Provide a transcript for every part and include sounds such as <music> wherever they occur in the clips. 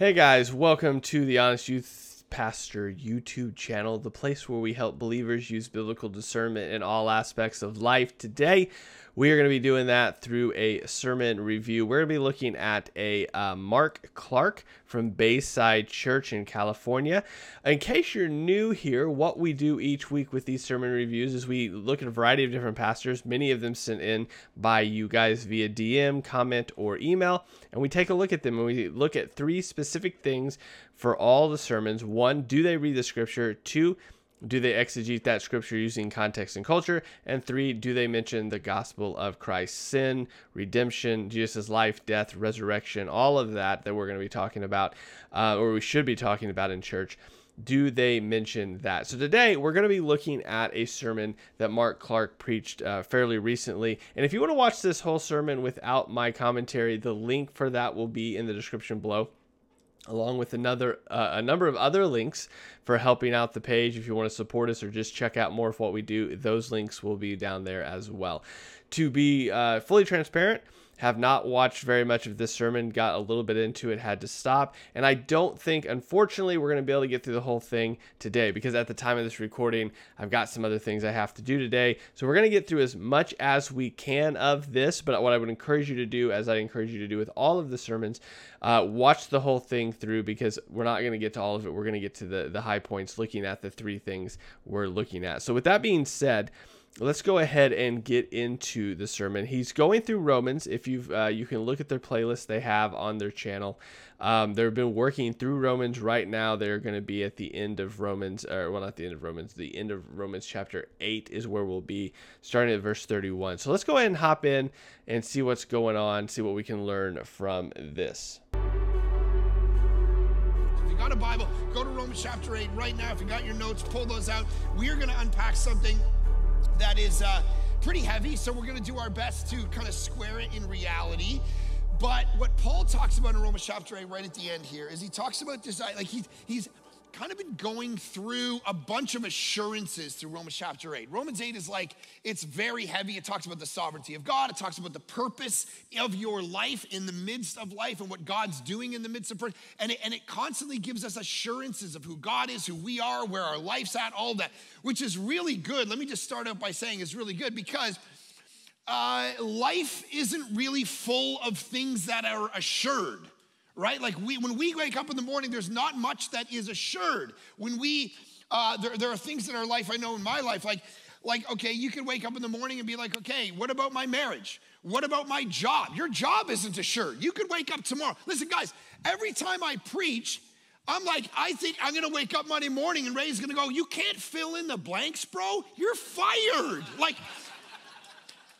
Hey guys, welcome to the Honest Youth Pastor YouTube channel, the place where we help believers use biblical discernment in all aspects of life. Today, we are going to be doing that through a sermon review. We're going to be looking at a uh, Mark Clark from Bayside Church in California. In case you're new here, what we do each week with these sermon reviews is we look at a variety of different pastors, many of them sent in by you guys via DM, comment, or email, and we take a look at them and we look at three specific things for all the sermons. One, do they read the scripture? Two, do they exegete that scripture using context and culture? And three, do they mention the gospel of Christ, sin, redemption, Jesus' life, death, resurrection, all of that that we're going to be talking about, uh, or we should be talking about in church? Do they mention that? So today we're going to be looking at a sermon that Mark Clark preached uh, fairly recently. And if you want to watch this whole sermon without my commentary, the link for that will be in the description below along with another uh, a number of other links for helping out the page. If you want to support us or just check out more of what we do those links will be down there as well. To be uh, fully transparent have not watched very much of this sermon, got a little bit into it, had to stop. And I don't think, unfortunately, we're going to be able to get through the whole thing today because at the time of this recording, I've got some other things I have to do today. So we're going to get through as much as we can of this. But what I would encourage you to do, as I encourage you to do with all of the sermons, uh, watch the whole thing through because we're not going to get to all of it. We're going to get to the, the high points looking at the three things we're looking at. So with that being said, let's go ahead and get into the sermon. He's going through Romans. If you've, uh, you can look at their playlist they have on their channel. Um, they've been working through Romans right now. They're going to be at the end of Romans, or well, not the end of Romans. The end of Romans chapter eight is where we'll be, starting at verse thirty-one. So let's go ahead and hop in and see what's going on. See what we can learn from this. If you got a Bible, go to Romans chapter 8 right now. If you got your notes, pull those out. We are going to unpack something that is uh, pretty heavy, so we're going to do our best to kind of square it in reality. But what Paul talks about in Romans chapter 8 right at the end here is he talks about this, like he's kind of been going through a bunch of assurances through Romans chapter 8. Romans 8 is like, it's very heavy. It talks about the sovereignty of God, it talks about the purpose of your life in the midst of life and what God's doing in the midst of and it, and it constantly gives us assurances of who God is, who we are, where our life's at, all that, which is really good. Let me just start out by saying it's really good because uh, life isn't really full of things that are assured right? Like we, when we wake up in the morning, there's not much that is assured. When we, uh, there, there are things in our life, I know in my life, like, like, okay, you can wake up in the morning and be like, okay, what about my marriage? What about my job? Your job isn't assured. You could wake up tomorrow. Listen, guys, every time I preach, I'm like, I think I'm gonna wake up Monday morning and Ray's gonna go, You can't fill in the blanks, bro. You're fired. Like,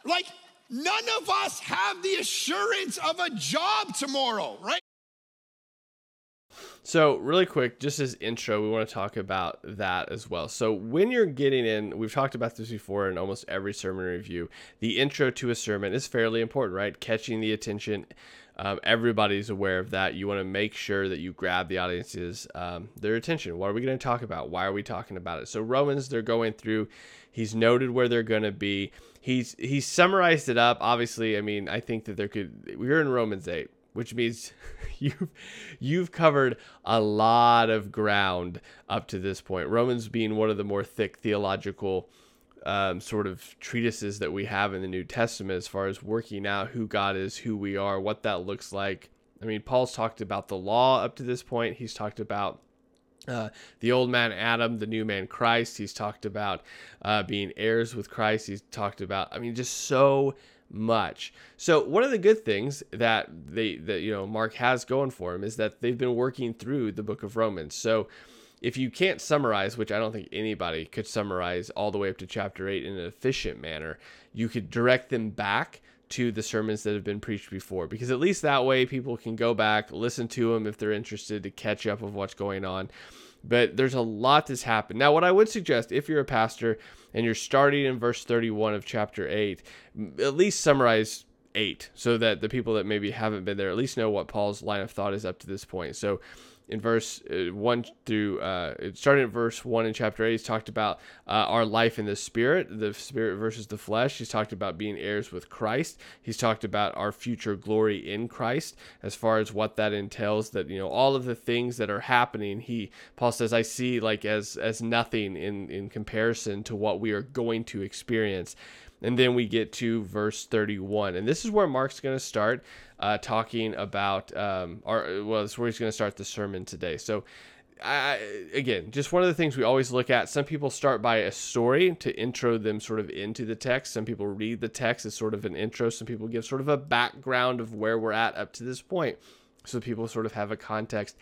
like, none of us have the assurance of a job tomorrow, right? So, really quick, just as intro, we want to talk about that as well. So, when you're getting in, we've talked about this before in almost every sermon review. The intro to a sermon is fairly important, right? Catching the attention. Um, everybody's aware of that. You want to make sure that you grab the audience's um, their attention. What are we going to talk about? Why are we talking about it? So Romans, they're going through. He's noted where they're going to be. He's he's summarized it up. Obviously, I mean, I think that there could. We're in Romans eight which means <laughs> you've you've covered a lot of ground up to this point. Romans being one of the more thick theological um, sort of treatises that we have in the New Testament as far as working out who God is, who we are, what that looks like. I mean, Paul's talked about the law up to this point. He's talked about uh, the old man Adam, the new man Christ. He's talked about uh, being heirs with Christ. He's talked about, I mean, just so much. So one of the good things that they that you know Mark has going for him is that they've been working through the book of Romans. So if you can't summarize, which I don't think anybody could summarize all the way up to chapter 8 in an efficient manner, you could direct them back to the sermons that have been preached before because at least that way people can go back, listen to them if they're interested to catch up of what's going on. But there's a lot that's happened. Now, what I would suggest if you're a pastor and you're starting in verse 31 of chapter 8, at least summarize 8 so that the people that maybe haven't been there at least know what Paul's line of thought is up to this point. So in verse uh, 1 through, uh, started in verse 1 in chapter 8. He's talked about uh, our life in the spirit, the spirit versus the flesh. He's talked about being heirs with Christ. He's talked about our future glory in Christ as far as what that entails, that, you know, all of the things that are happening, he, Paul says, I see like as, as nothing in, in comparison to what we are going to experience. And then we get to verse 31. And this is where Mark's going to start uh, talking about, um, or, well, this is where he's going to start the sermon today. So, I, again, just one of the things we always look at. Some people start by a story to intro them sort of into the text. Some people read the text as sort of an intro. Some people give sort of a background of where we're at up to this point. So people sort of have a context.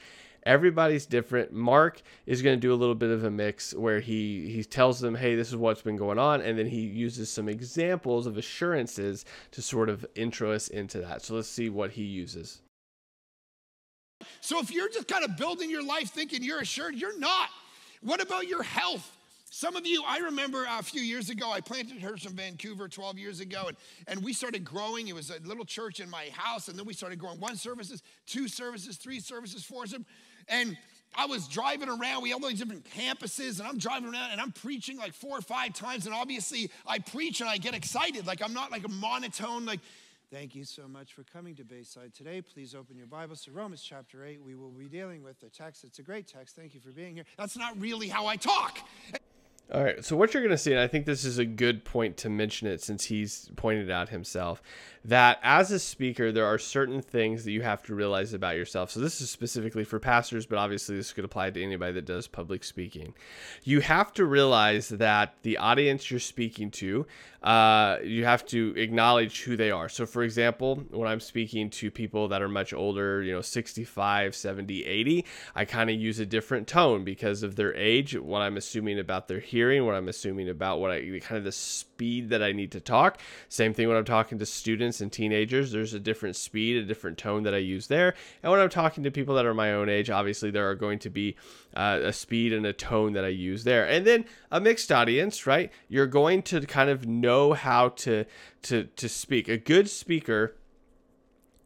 Everybody's different. Mark is going to do a little bit of a mix where he he tells them, "Hey, this is what's been going on," and then he uses some examples of assurances to sort of intro us into that. So let's see what he uses. So if you're just kind of building your life thinking you're assured, you're not. What about your health? Some of you, I remember a few years ago, I planted church in Vancouver 12 years ago, and, and we started growing. It was a little church in my house, and then we started growing one services, two services, three services, four services. And I was driving around. We have all these different campuses, and I'm driving around and I'm preaching like four or five times. And obviously, I preach and I get excited. Like I'm not like a monotone, like, Thank you so much for coming to Bayside today. Please open your Bibles to Romans chapter 8. We will be dealing with the text. It's a great text. Thank you for being here. That's not really how I talk. All right. So what you're going to see, and I think this is a good point to mention it since he's pointed out himself, that as a speaker, there are certain things that you have to realize about yourself. So this is specifically for pastors, but obviously this could apply to anybody that does public speaking. You have to realize that the audience you're speaking to, uh, you have to acknowledge who they are. So for example, when I'm speaking to people that are much older, you know, 65, 70, 80, I kind of use a different tone because of their age, what I'm assuming about their hearing, what I'm assuming about what I kind of the speed that I need to talk. Same thing when I'm talking to students and teenagers, there's a different speed, a different tone that I use there. And when I'm talking to people that are my own age, obviously there are going to be uh, a speed and a tone that I use there. And then a mixed audience, right? You're going to kind of know how to to to speak. A good speaker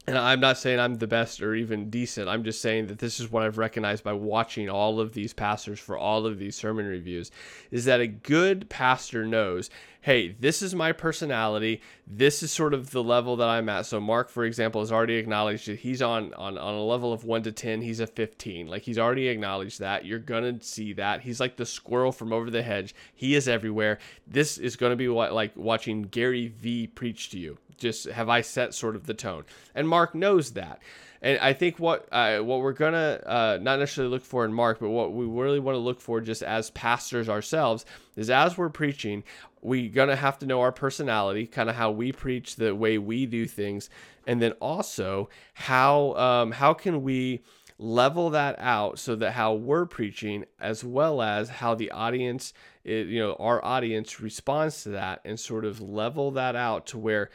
and I'm not saying I'm the best or even decent. I'm just saying that this is what I've recognized by watching all of these pastors for all of these sermon reviews is that a good pastor knows, hey, this is my personality. This is sort of the level that I'm at. So Mark, for example, has already acknowledged that he's on on on a level of 1 to 10, he's a 15. Like he's already acknowledged that. You're to see that. He's like the squirrel from over the hedge. He is everywhere. This is to be what like watching Gary Vee preach to you just have I set sort of the tone? And Mark knows that. And I think what uh, what we're gonna uh, not necessarily look for in Mark, but what we really want to look for just as pastors ourselves is as we're preaching, we're gonna have to know our personality, kind of how we preach, the way we do things, and then also how um, how can we level that out so that how we're preaching as well as how the audience it, you know our audience responds to that and sort of level that out to where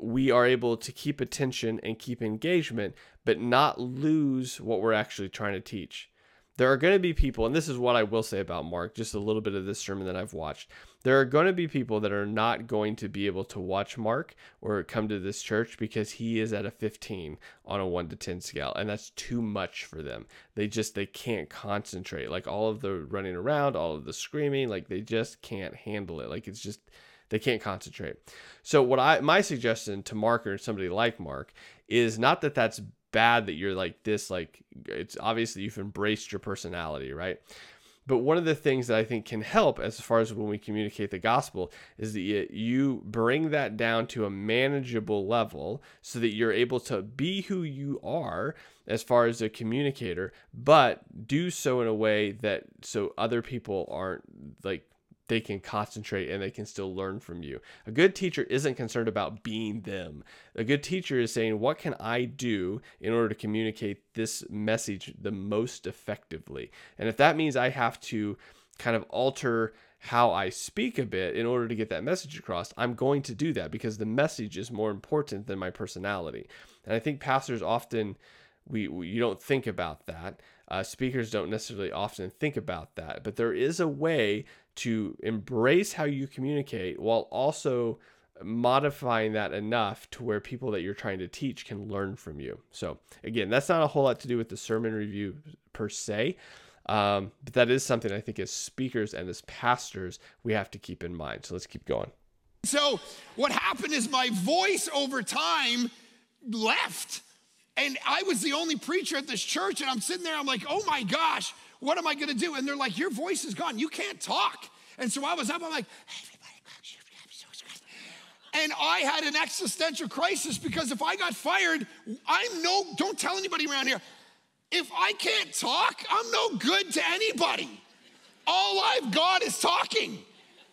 we are able to keep attention and keep engagement, but not lose what we're actually trying to teach. There are going to be people, and this is what I will say about Mark, just a little bit of this sermon that I've watched. There are going to be people that are not going to be able to watch Mark or come to this church because he is at a 15 on a 1 to 10 scale, and that's too much for them. They just they can't concentrate. Like all of the running around, all of the screaming, like they just can't handle it. Like it's just they can't concentrate. So what I my suggestion to Mark or somebody like Mark is not that that's bad that you're like this like it's obviously you've embraced your personality, right? But one of the things that I think can help as far as when we communicate the gospel is that you bring that down to a manageable level so that you're able to be who you are as far as a communicator, but do so in a way that so other people aren't like they can concentrate and they can still learn from you. A good teacher isn't concerned about being them. A good teacher is saying, What can I do in order to communicate this message the most effectively? And if that means I have to kind of alter how I speak a bit in order to get that message across, I'm going to do that because the message is more important than my personality. And I think pastors often we, we you don't think about that. Uh, speakers don't necessarily often think about that, but there is a way to embrace how you communicate while also modifying that enough to where people that you're trying to teach can learn from you. So, again, that's not a whole lot to do with the sermon review per se. Um, but that is something I think as speakers and as pastors we have to keep in mind. So let's keep going. So what happened is my voice over time left. And I was the only preacher at this church, and I'm sitting there, I'm like, oh my gosh, what am I gonna do? And they're like, your voice is gone, you can't talk. And so I was up, I'm like, and I had an existential crisis because if I got fired, I'm no, don't tell anybody around here, if I can't talk, I'm no good to anybody. All I've got is talking.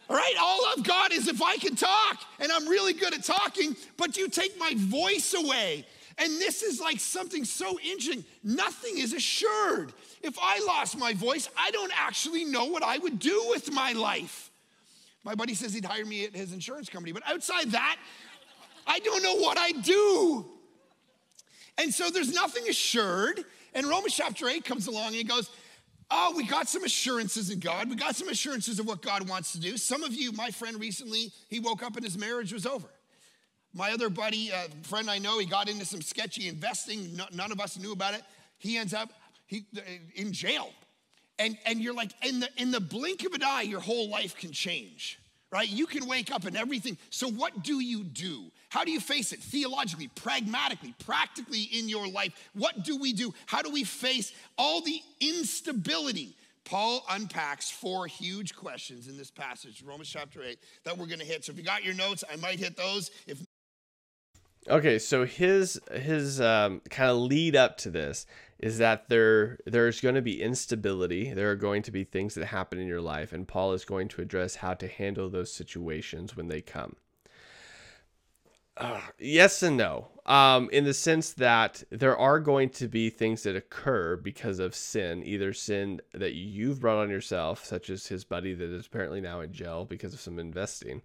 All right, all I've got is if I can talk, and I'm really good at talking, but you take my voice away. And this is like something so interesting. Nothing is assured. If I lost my voice, I don't actually know what I would do with my life. My buddy says he'd hire me at his insurance company, but outside that, I don't know what I do. And so there's nothing assured. And Romans chapter 8 comes along and goes, Oh, we got some assurances in God. We got some assurances of what God wants to do. Some of you, my friend recently, he woke up and his marriage was over. My other buddy, uh, friend I know, he got into some sketchy investing. No, none of us knew about it. He ends up he, in jail. And, and you're like, in the, in the blink of an eye, your whole life can change, right? You can wake up and everything. So, what do you do? How do you face it theologically, pragmatically, practically in your life? What do we do? How do we face all the instability? Paul unpacks four huge questions in this passage, Romans chapter 8, that we're going to hit. So if you got your notes, I might hit those. If Okay, so his his um, kind of lead up to this is that there there's going to be instability. There are going to be things that happen in your life, and Paul is going to address how to handle those situations when they come. Uh, yes and no. Um, in the sense that there are going to be things that occur because of sin, either sin that you've brought on yourself, such as his buddy that is apparently now in jail because of some investing.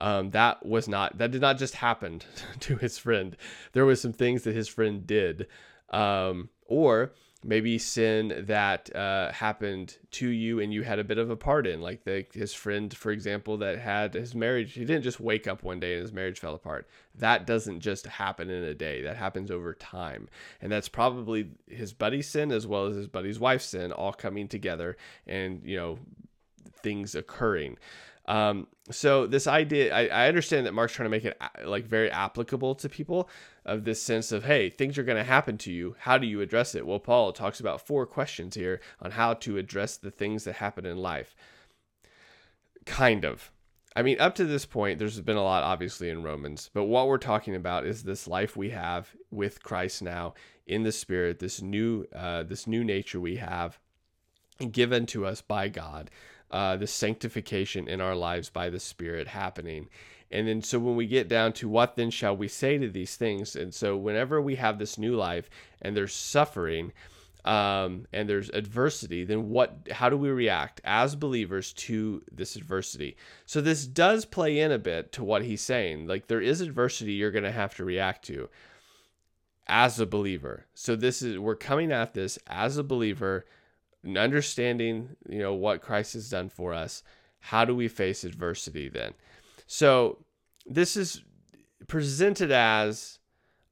Um, that was not that did not just happen <laughs> to his friend. There was some things that his friend did, um, or maybe sin that uh, happened to you and you had a bit of a part in. Like the, his friend for example that had his marriage he didn't just wake up one day and his marriage fell apart. That doesn't just happen in a day. That happens over time. And that's probably his buddy's sin as well as his buddy's wife's sin all coming together and you know things occurring um, so this idea, I, I, understand that Mark's trying to make it like very applicable to people of this sense of, hey, things are going to happen to you. How do you address it? Well, Paul talks about four questions here on how to address the things that happen in life. Kind of. I mean, up to this point, there's been a lot, obviously, in Romans, but what we're talking about is this life we have with Christ now in the Spirit, this new, uh, this new nature we have given to us by God uh, the sanctification in our lives by the Spirit happening. And then, so when we get down to what then shall we say to these things? And so, whenever we have this new life and there's suffering um, and there's adversity, then what? How do we react as believers to this adversity? So this does play in a bit to what he's saying. Like there is adversity you're going to have to react to as a believer. So this is we're coming at this as a believer understanding you know what christ has done for us how do we face adversity then? So this is presented as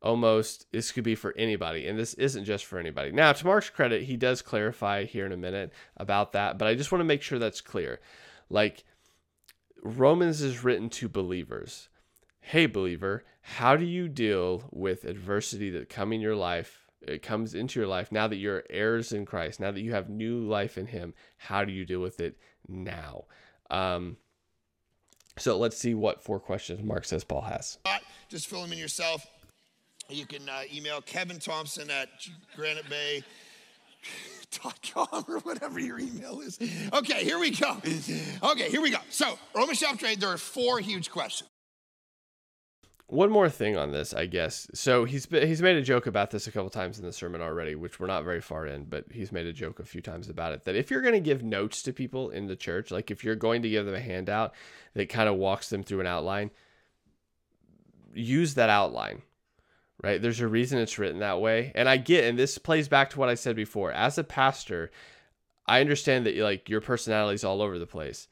almost this could be for anybody and this isn't just for anybody. Now to mark's credit he does clarify here in a minute about that but i just want to make sure that's clear. Like romans is written to believers. Hey believer how do you deal with adversity that come in your life it comes into your life now that you're heirs in Christ, now that you have new life in Him, how do you deal with it now? Um, so let's see what four questions Mark says Paul has. Just fill them in yourself. You can uh, email Kevin Thompson at Granite Bay. .com or whatever your email is. Okay, here we go. Okay, here we go. So, Romans chapter 8, there are four huge questions one more thing on this, I guess. So he's he's made a joke about this a couple times in the sermon already, which we're not very far in, but he's made a joke a few times about it. That if you're going to give notes to people in the church, like if you're going to give them a handout that kind of walks them through an outline, use that outline. Right? There's a reason it's written that way, and I get, and this plays back to what I said before. As a pastor, I understand that like your personality is all over the place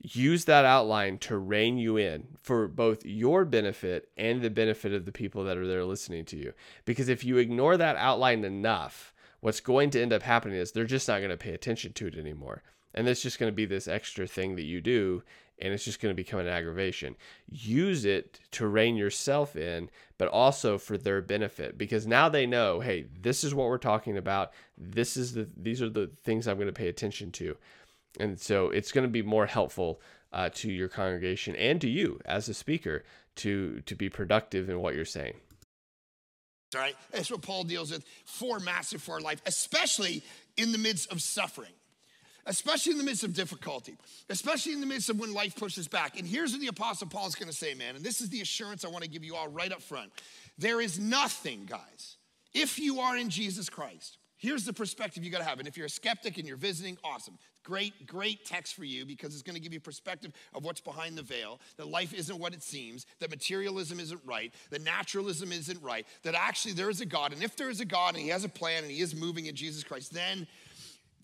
use that outline to rein you in for both your benefit and the benefit of the people that are there listening to you. Because if you ignore that outline enough, what's going to end up happening is they're just not going to pay attention to it anymore. And it's just going to be this extra thing that you do, and it's just going to become an aggravation. Use it to rein yourself in, but also for their benefit because now they know, hey, this is what we're talking about. This is the these are the things I'm going to pay attention to, and so it's going to be more helpful uh, to your congregation and to you as a speaker to to be productive in what you're saying. All right, that's what Paul deals with. Four massive for our life, especially in the midst of suffering especially in the midst of difficulty, especially in the midst of when life pushes back. And here's what the Apostle Paul is going to say, man, and this is the assurance I want to give you all right up front. There is nothing, guys, if you are in Jesus Christ. Here's the perspective you got to have. And if you're a skeptic and you're visiting, awesome. Great, great text for you because it's going to give you perspective of what's behind the veil, that life isn't what it seems, that materialism isn't right, that naturalism isn't right, that actually there is a God. And if there is a God and He has a plan and He is moving in Jesus Christ, then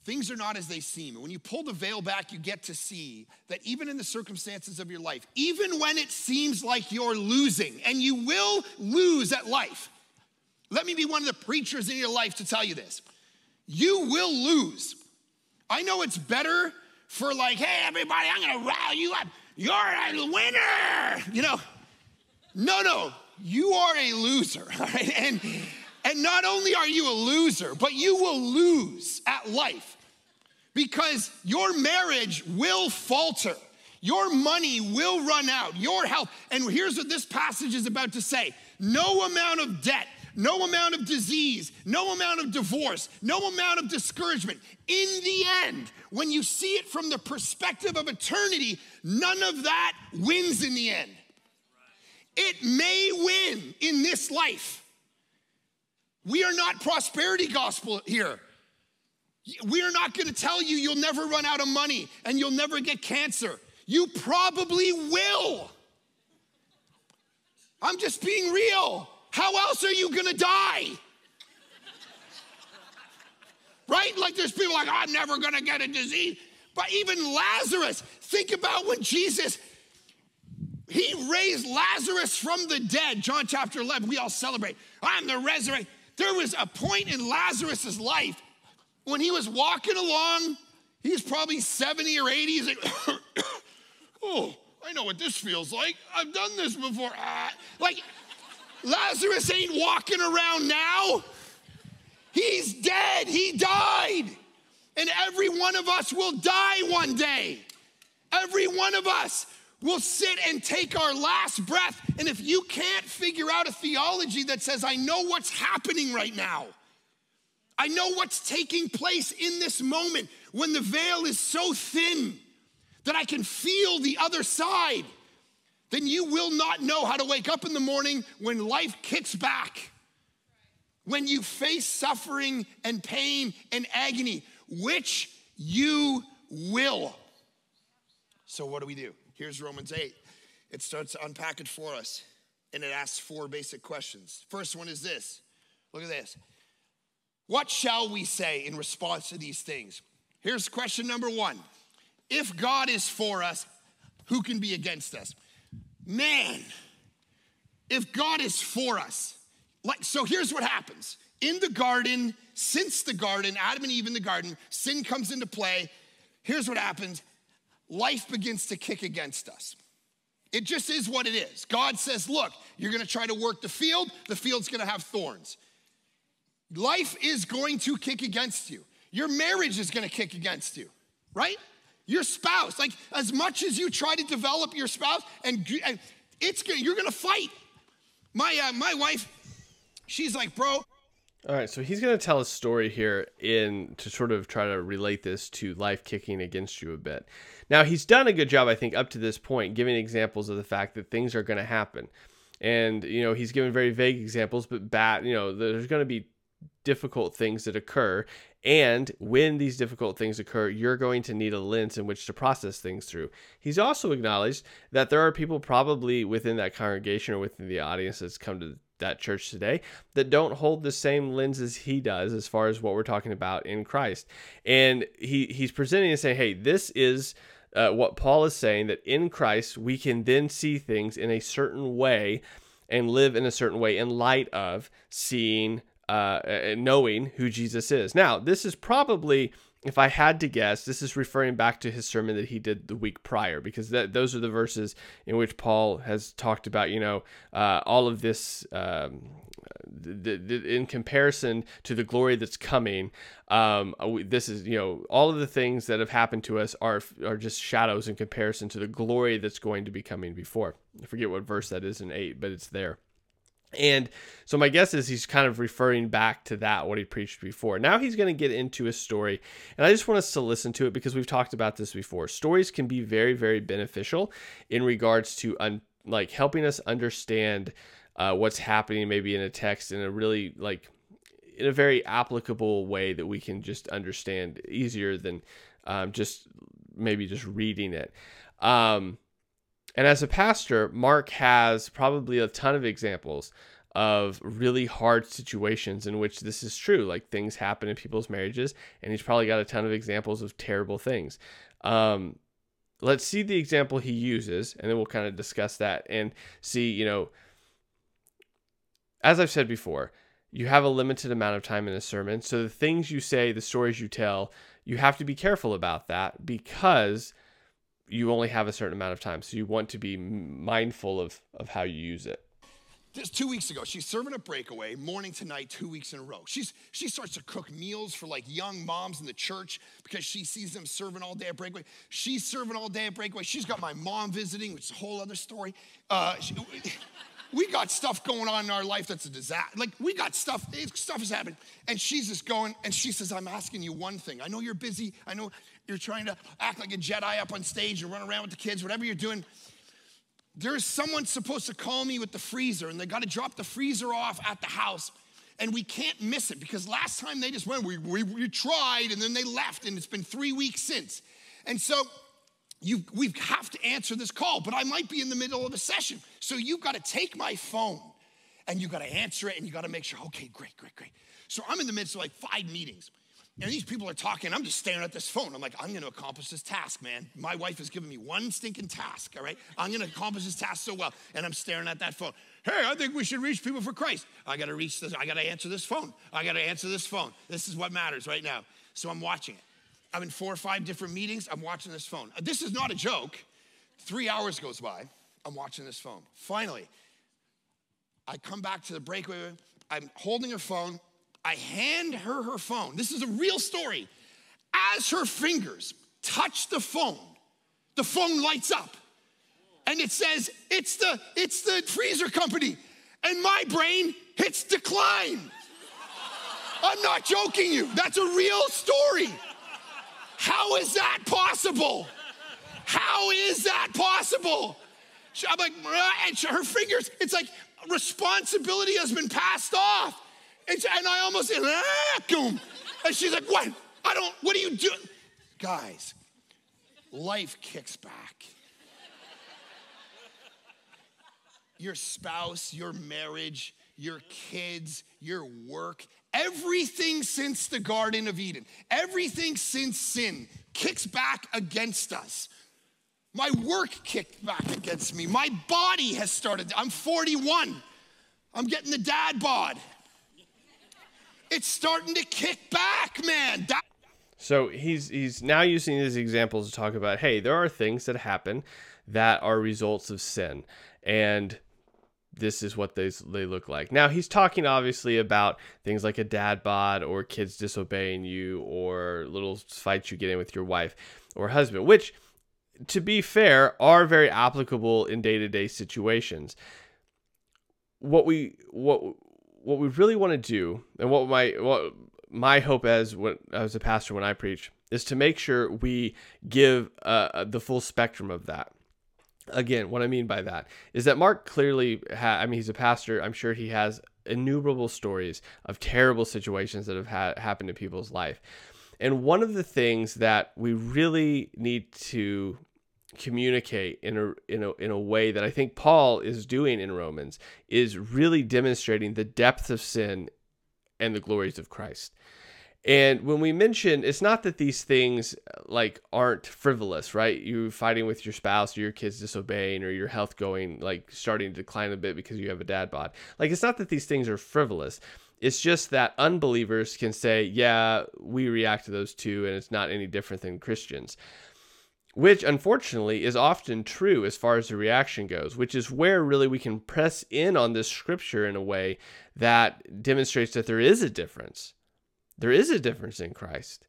things are not as they seem. And when you pull the veil back, you get to see that even in the circumstances of your life, even when it seems like you're losing, and you will lose at life, let me be one of the preachers in your life to tell you this. You will lose. I know it's better for like, hey, everybody, I'm gonna rally you up. You're a winner. You know, no, no, you are a loser. <laughs> Right. And and not only are you a loser, but you will lose at life because your marriage will falter. Your money will run out, your health. And here's what this passage is about to say no amount of debt, no amount of disease, no amount of divorce, no amount of discouragement. In the end, when you see it from the perspective of eternity, none of that wins in the end. It may win in this life we are not prosperity gospel here. We are not going to tell you you'll never run out of money and you'll never get cancer. You probably will. I'm just being real. How else are you going to die? right? Like there's people like, I'm never going to get a disease. But even Lazarus, think about when Jesus he raised Lazarus from the dead. John chapter 11, we all celebrate. I'm the resurrection. There was a point in Lazarus's life when he was walking along, he's probably 70 or 80. He's like, <coughs> oh, I know what this feels like. I've done this before. Ah. Like, Lazarus ain't walking around now. He's dead. He died. And every one of us will die one day. Every one of us We'll sit and take our last breath. And if you can't figure out a theology that says, I know what's happening right now, I know what's taking place in this moment when the veil is so thin that I can feel the other side, then you will not know how to wake up in the morning when life kicks back. When you face suffering and pain and agony, which you will. So, what do we do? Here's Romans 8. It starts to unpack it for us, and it asks four basic questions. First one is this look at this. What shall we say in response to these things? Here's question number one If God is for us, who can be against us? Man, if God is for us, like, so here's what happens. In the garden, since the garden, Adam and Eve in the garden, sin comes into play. Here's what happens life begins to kick against us. It just is what it is. God says, Look, you're gonna try to work the field, the field's gonna have thorns. Life is going to kick against you. Your marriage is gonna kick against you, right? Your spouse, like as much as you try to develop your spouse, and, it's you're gonna fight. My uh, my wife, she's like, bro, all right, so he's to tell a story here in to sort of try to relate this to life kicking against you a bit. Now, he's done a good job, I think, up to this point, giving examples of the fact that things are to happen. And, you know, he's given very vague examples, but bad, you know, there's to be difficult things that occur. And when these difficult things occur, you're going to need a lens in which to process things through. He's also acknowledged that there are people probably within that congregation or within the audience that's come to that church today that don't hold the same lens as he does as far as what we're talking about in Christ. And he he's presenting and saying, hey, this is uh, what Paul is saying that in Christ we can then see things in a certain way and live in a certain way in light of seeing uh, knowing who Jesus is. Now, this is probably if I had to guess, this is referring back to his sermon that he did the week prior, because that those are the verses in which Paul has talked about, you know, uh, all of this um, the, the, in comparison to the glory that's coming. Um, uh, this is, you know, all of the things that have happened to us are are just shadows in comparison to the glory that's going to be coming before. I forget what verse that is in eight, but it's there. And so my guess is he's kind of referring back to that, what he preached before. Now he's going to get into a story. And I just want us to listen to it because we've talked about this before. Stories can be very, very beneficial in regards to un- like helping us understand uh, what's happening maybe in a text in a really like in a very applicable way that we can just understand easier than um, just maybe just reading it. Um, and as a pastor, Mark has probably a ton of examples of really hard situations in which this is true. Like things happen in people's marriages, and he's probably got a ton of examples of terrible things. Um, let's see the example he uses, and then we'll kind of discuss that and see, you know, as I've said before, you have a limited amount of time in a sermon. So the things you say, the stories you tell, you have to be careful about that because you only have a certain amount of time. So you want to be mindful of, of how you use it. Just two weeks ago, she's serving a breakaway morning to night, two weeks in a row. She's she starts to cook meals for like young moms in the church because she sees them serving all day at breakaway. She's serving all day at breakaway. She's got my mom visiting, which is a whole other story. Uh, she, we got stuff going on in our life that's a disaster. Like we got stuff, stuff is happening. And she's just going, and she says, I'm asking you one thing. I know you're busy. I know you're trying to act like a Jedi up on stage and run around with the kids, whatever you're doing. There is someone supposed to call me with the freezer, and they got to drop the freezer off at the house. And we can't miss it because last time they just went, we, we, we tried, and then they left, and it's been three weeks since. And so you, we have to answer this call, but I might be in the middle of a session. So you've got to take my phone and you've got to answer it and you got to make sure, okay, great, great, great. So I'm in the midst of like five meetings. And these people are talking. I'm just staring at this phone. I'm like, I'm going to accomplish this task, man. My wife has given me one stinking task, all right? I'm going to accomplish this task so well. And I'm staring at that phone. Hey, I think we should reach people for Christ. I got to reach this. I got to answer this phone. I got to answer this phone. This is what matters right now. So I'm watching it. I'm in four or five different meetings. I'm watching this phone. This is not a joke. Three hours goes by. I'm watching this phone. Finally, I come back to the breakaway. I'm holding her phone. I hand her her phone. This is a real story. As her fingers touch the phone, the phone lights up and it says, it's the, it's the freezer company. And my brain hits decline. I'm not joking you. That's a real story. How is that possible? How is that possible? I'm like, and her fingers, it's like responsibility has been passed off. And, I almost said, ah, And she's like, what? I don't, what are you doing? Guys, life kicks back. Your spouse, your marriage, your kids, your work, everything since the Garden of Eden, everything since sin kicks back against us. My work kicked back against me. My body has started. I'm 41. I'm getting the dad bod. It's starting to kick back, man. That- so he's he's now using these examples to talk about, hey, there are things that happen that are results of sin. And this is what they, they look like. Now, he's talking obviously about things like a dad bod or kids disobeying you or little fights you get in with your wife or husband, which, to be fair, are very applicable in day to day situations. What we, what, what we really want to do, and what my what my hope as when as a pastor when I preach is to make sure we give uh, the full spectrum of that. Again, what I mean by that is that Mark clearly, ha- I mean, he's a pastor. I'm sure he has innumerable stories of terrible situations that have ha- happened in people's life. And one of the things that we really need to communicate in a in a in a way that I think Paul is doing in Romans is really demonstrating the depth of sin and the glories of Christ. And when we mention, it's not that these things uh, like aren't frivolous, right? You fighting with your spouse, or your kids disobeying, or your health going like starting to decline a bit because you have a dad bod. Like it's not that these things are frivolous. It's just that unbelievers can say, yeah, we react to those too, and it's not any different than Christians. Which unfortunately is often true as far as the reaction goes, which is where really we can press in on this scripture in a way that demonstrates that there is a difference. There is a difference in Christ.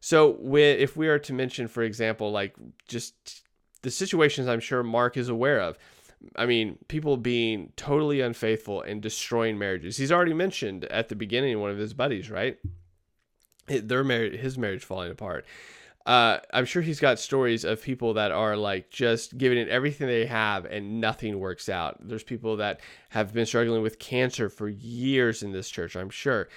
So, if we are to mention, for example, like just the situations I'm sure Mark is aware of, I mean, people being totally unfaithful and destroying marriages. He's already mentioned at the beginning one of his buddies, right? Their marriage, his marriage falling apart. Uh, I'm sure he's got stories of people that are like just giving it everything they have and nothing works out. There's people that have been struggling with cancer for years in this church, I'm sure.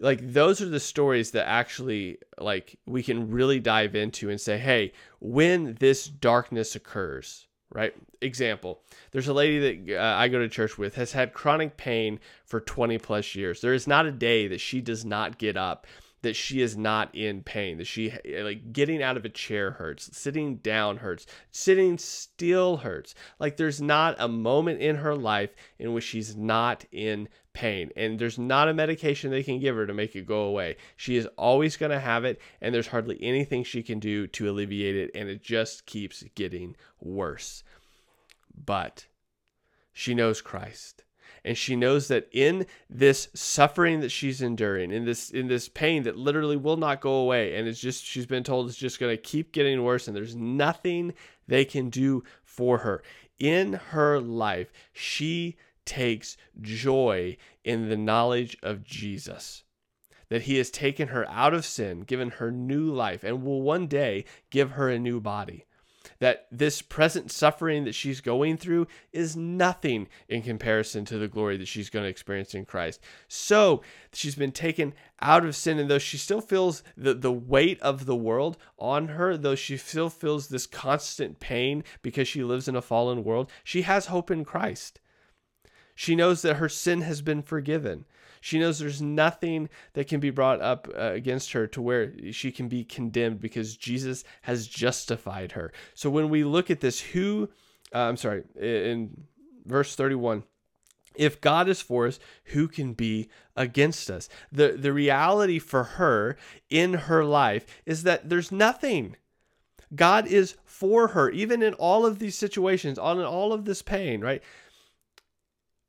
Like those are the stories that actually like we can really dive into and say, "Hey, when this darkness occurs, right? Example, there's a lady that uh, I go to church with has had chronic pain for 20 plus years. There is not a day that she does not get up that she is not in pain that she eh, like getting out of a chair hurts sitting down hurts sitting still hurts. Like there's not a moment in her life in which she's not in pain and there's not a medication they can give her to make it go away. She is always going to have it and there's hardly anything she can do to alleviate it and it just keeps getting worse. But she knows Christ and she knows that in this suffering that she's enduring in this in this pain that literally will not go away and it's just she's been told it's just going to keep getting worse and there's nothing they can do for her. In her life she takes joy in the knowledge of Jesus that he has taken her out of sin, given her new life, and will one day give her a new body that this present suffering that she's going through is nothing in comparison to the glory that she's going to experience in Christ. So she's been taken out of sin, and though she still feels the, the weight of the world on her, though she still feels this constant pain because she lives in a fallen world, she has hope in Christ. She knows that her sin has been forgiven. She knows there's nothing that can be brought up uh, against her to where she can be condemned because Jesus has justified her. So when we look at this, who, uh, I'm sorry, in verse 31, if God is for us, who can be against us? The, the reality for her in her life is that there's nothing. God is for her, even in all of these situations, on all of this pain, right?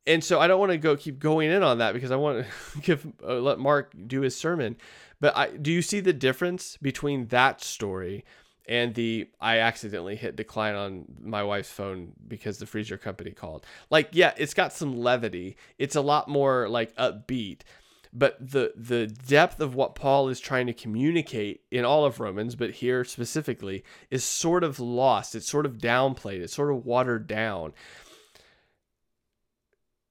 And so I don't want to go keep going in on that because I want to <laughs> give uh, let Mark do his sermon. But I, do you see the difference between that story and the I accidentally hit decline on my wife's phone because the freezer company called? Like, yeah, it's got some levity. It's a lot more like upbeat. But the the depth of what Paul is trying to communicate in all of Romans, but here specifically, is sort of lost. It's sort of downplayed. It's sort of watered down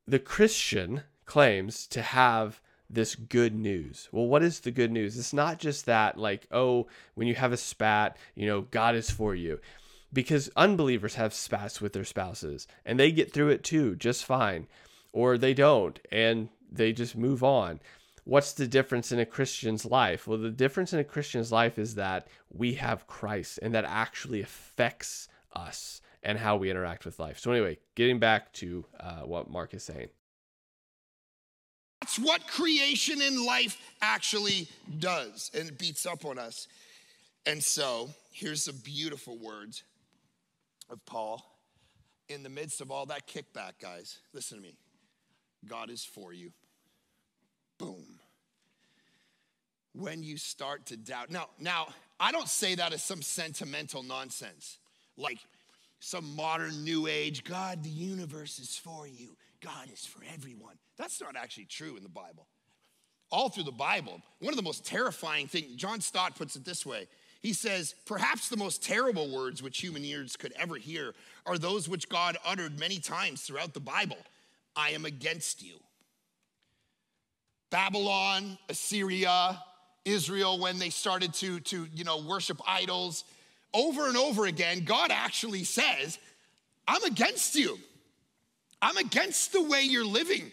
the Christian claims to have this good news. Well, what is the good news? It's not just that, like, oh, when you have a spat, you know, God is for you. Because unbelievers have spats with their spouses and they get through it too, just fine. Or they don't and they just move on. What's the difference in a Christian's life? Well, the difference in a Christian's life is that we have Christ and that actually affects us and how we interact with life. So, anyway, getting back to uh, what Mark is saying. That's what creation in life actually does, and it beats up on us. And so, here's the beautiful words of Paul in the midst of all that kickback, guys. Listen to me God is for you. Boom. When you start to doubt. Now, now, I don't say that as some sentimental nonsense. Like, some modern new age, God, the universe is for you. God is for everyone. That's not actually true in the Bible. All through the Bible, one of the most terrifying things, John Stott puts it this way. He says, perhaps the most terrible words which human ears could ever hear are those which God uttered many times throughout the Bible I am against you. Babylon, Assyria, Israel, when they started to, to you know, worship idols, over and over again, God actually says, I'm against you. I'm against the way you're living.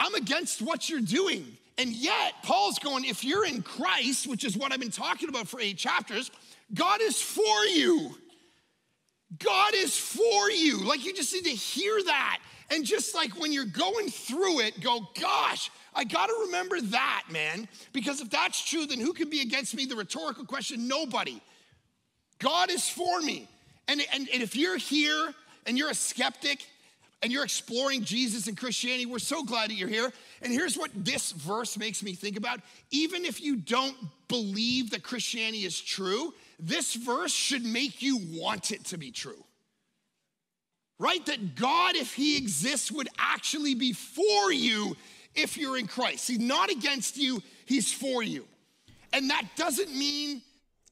I'm against what you're doing. And yet, Paul's going, if you're in Christ, which is what I've been talking about for eight chapters, God is for you. God is for you. Like you just need to hear that And just like when you're going through it, go, gosh, I got to remember that, man. Because if that's true, then who can be against me? The rhetorical question nobody. God is for me. And, and, and if you're here and you're a skeptic and you're exploring Jesus and Christianity, we're so glad that you're here. And here's what this verse makes me think about. Even if you don't believe that Christianity is true, this verse should make you want it to be true right? That God, if He exists, would actually be for you if you're in Christ. He's not against you, He's for you. And that doesn't mean.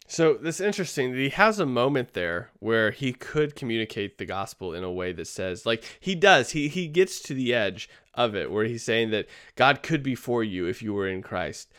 So this interesting. That he has a moment there where he could communicate the gospel in a way that says, like he does. He he gets to the edge of it where he's saying that God could be for you if you were in Christ.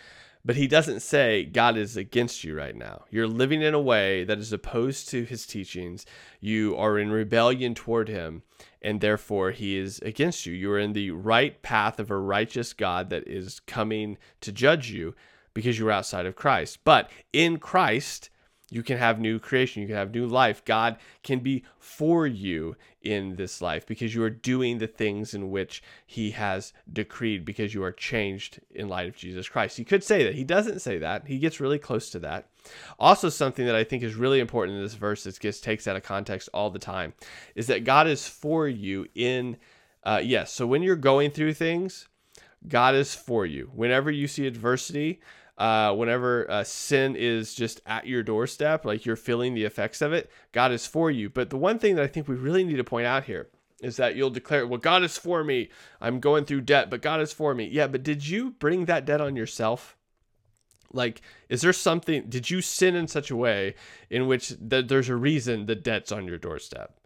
But he doesn't say God is against you right now. You're living in a way that is opposed to his teachings. You are in rebellion toward him, and therefore he is against you. You are in the right path of a righteous God that is coming to judge you because you are outside of Christ. But in Christ, you can have new creation, you can have new life. God can be for you in this life because you are doing the things in which He has decreed because you are changed in light of Jesus Christ. He could say that. He doesn't say that. He gets really close to that. Also, something that I think is really important in this verse that gets takes out of context all the time is that God is for you in, uh, yes, so when you're going through things, God is for you. Whenever you see adversity, uh, whenever uh, sin is just at your doorstep, like you're feeling the effects of it, God is for you. But the one thing that I think we really need to point out here is that you'll declare, well, God is for me. I'm going through debt, but God is for me. Yeah, but did you bring that debt on yourself? Like, is there something, did you sin in such a way in which that there's a reason the debt's on your doorstep?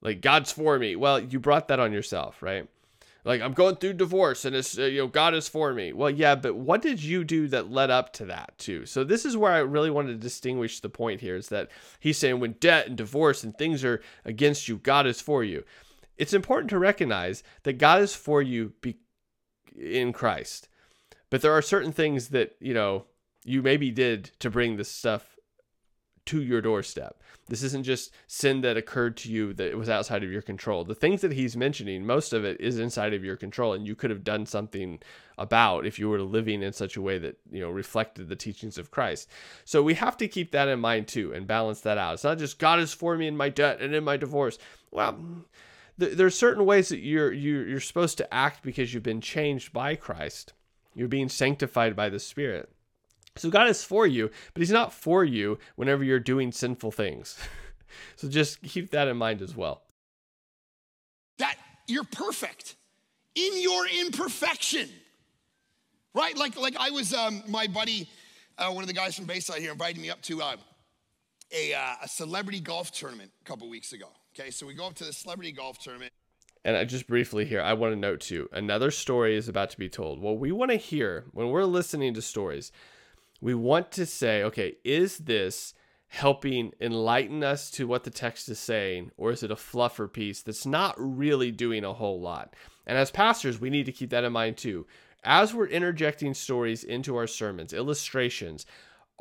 Like, God's for me. Well, you brought that on yourself, right? Like I'm going through divorce and it's uh, you know God is for me. Well, yeah, but what did you do that led up to that too? So this is where I really wanted to distinguish the point here is that he's saying when debt and divorce and things are against you, God is for you. It's important to recognize that God is for you be- in Christ. But there are certain things that, you know, you maybe did to bring this stuff to your doorstep. This isn't just sin that occurred to you that was outside of your control. The things that he's mentioning, most of it is inside of your control, and you could have done something about if you were living in such a way that you know reflected the teachings of Christ. So we have to keep that in mind too and balance that out. It's not just God is for me in my debt and in my divorce. Well, th- there are certain ways that you're you're supposed to act because you've been changed by Christ. You're being sanctified by the Spirit. So God is for you, but He's not for you whenever you're doing sinful things. <laughs> so just keep that in mind as well. That you're perfect in your imperfection, right? Like, like I was, um, my buddy, uh, one of the guys from Bayside here, invited me up to uh, a, uh, a celebrity golf tournament a couple weeks ago. Okay, so we go up to the celebrity golf tournament. And I just briefly here, I want to note too, another story is about to be told. What we want to hear when we're listening to stories we want to say, okay, is this helping enlighten us to what the text is saying, or is it a fluffer piece that's not really doing a whole lot? And as pastors, we need to keep that in mind too. As we're interjecting stories into our sermons, illustrations,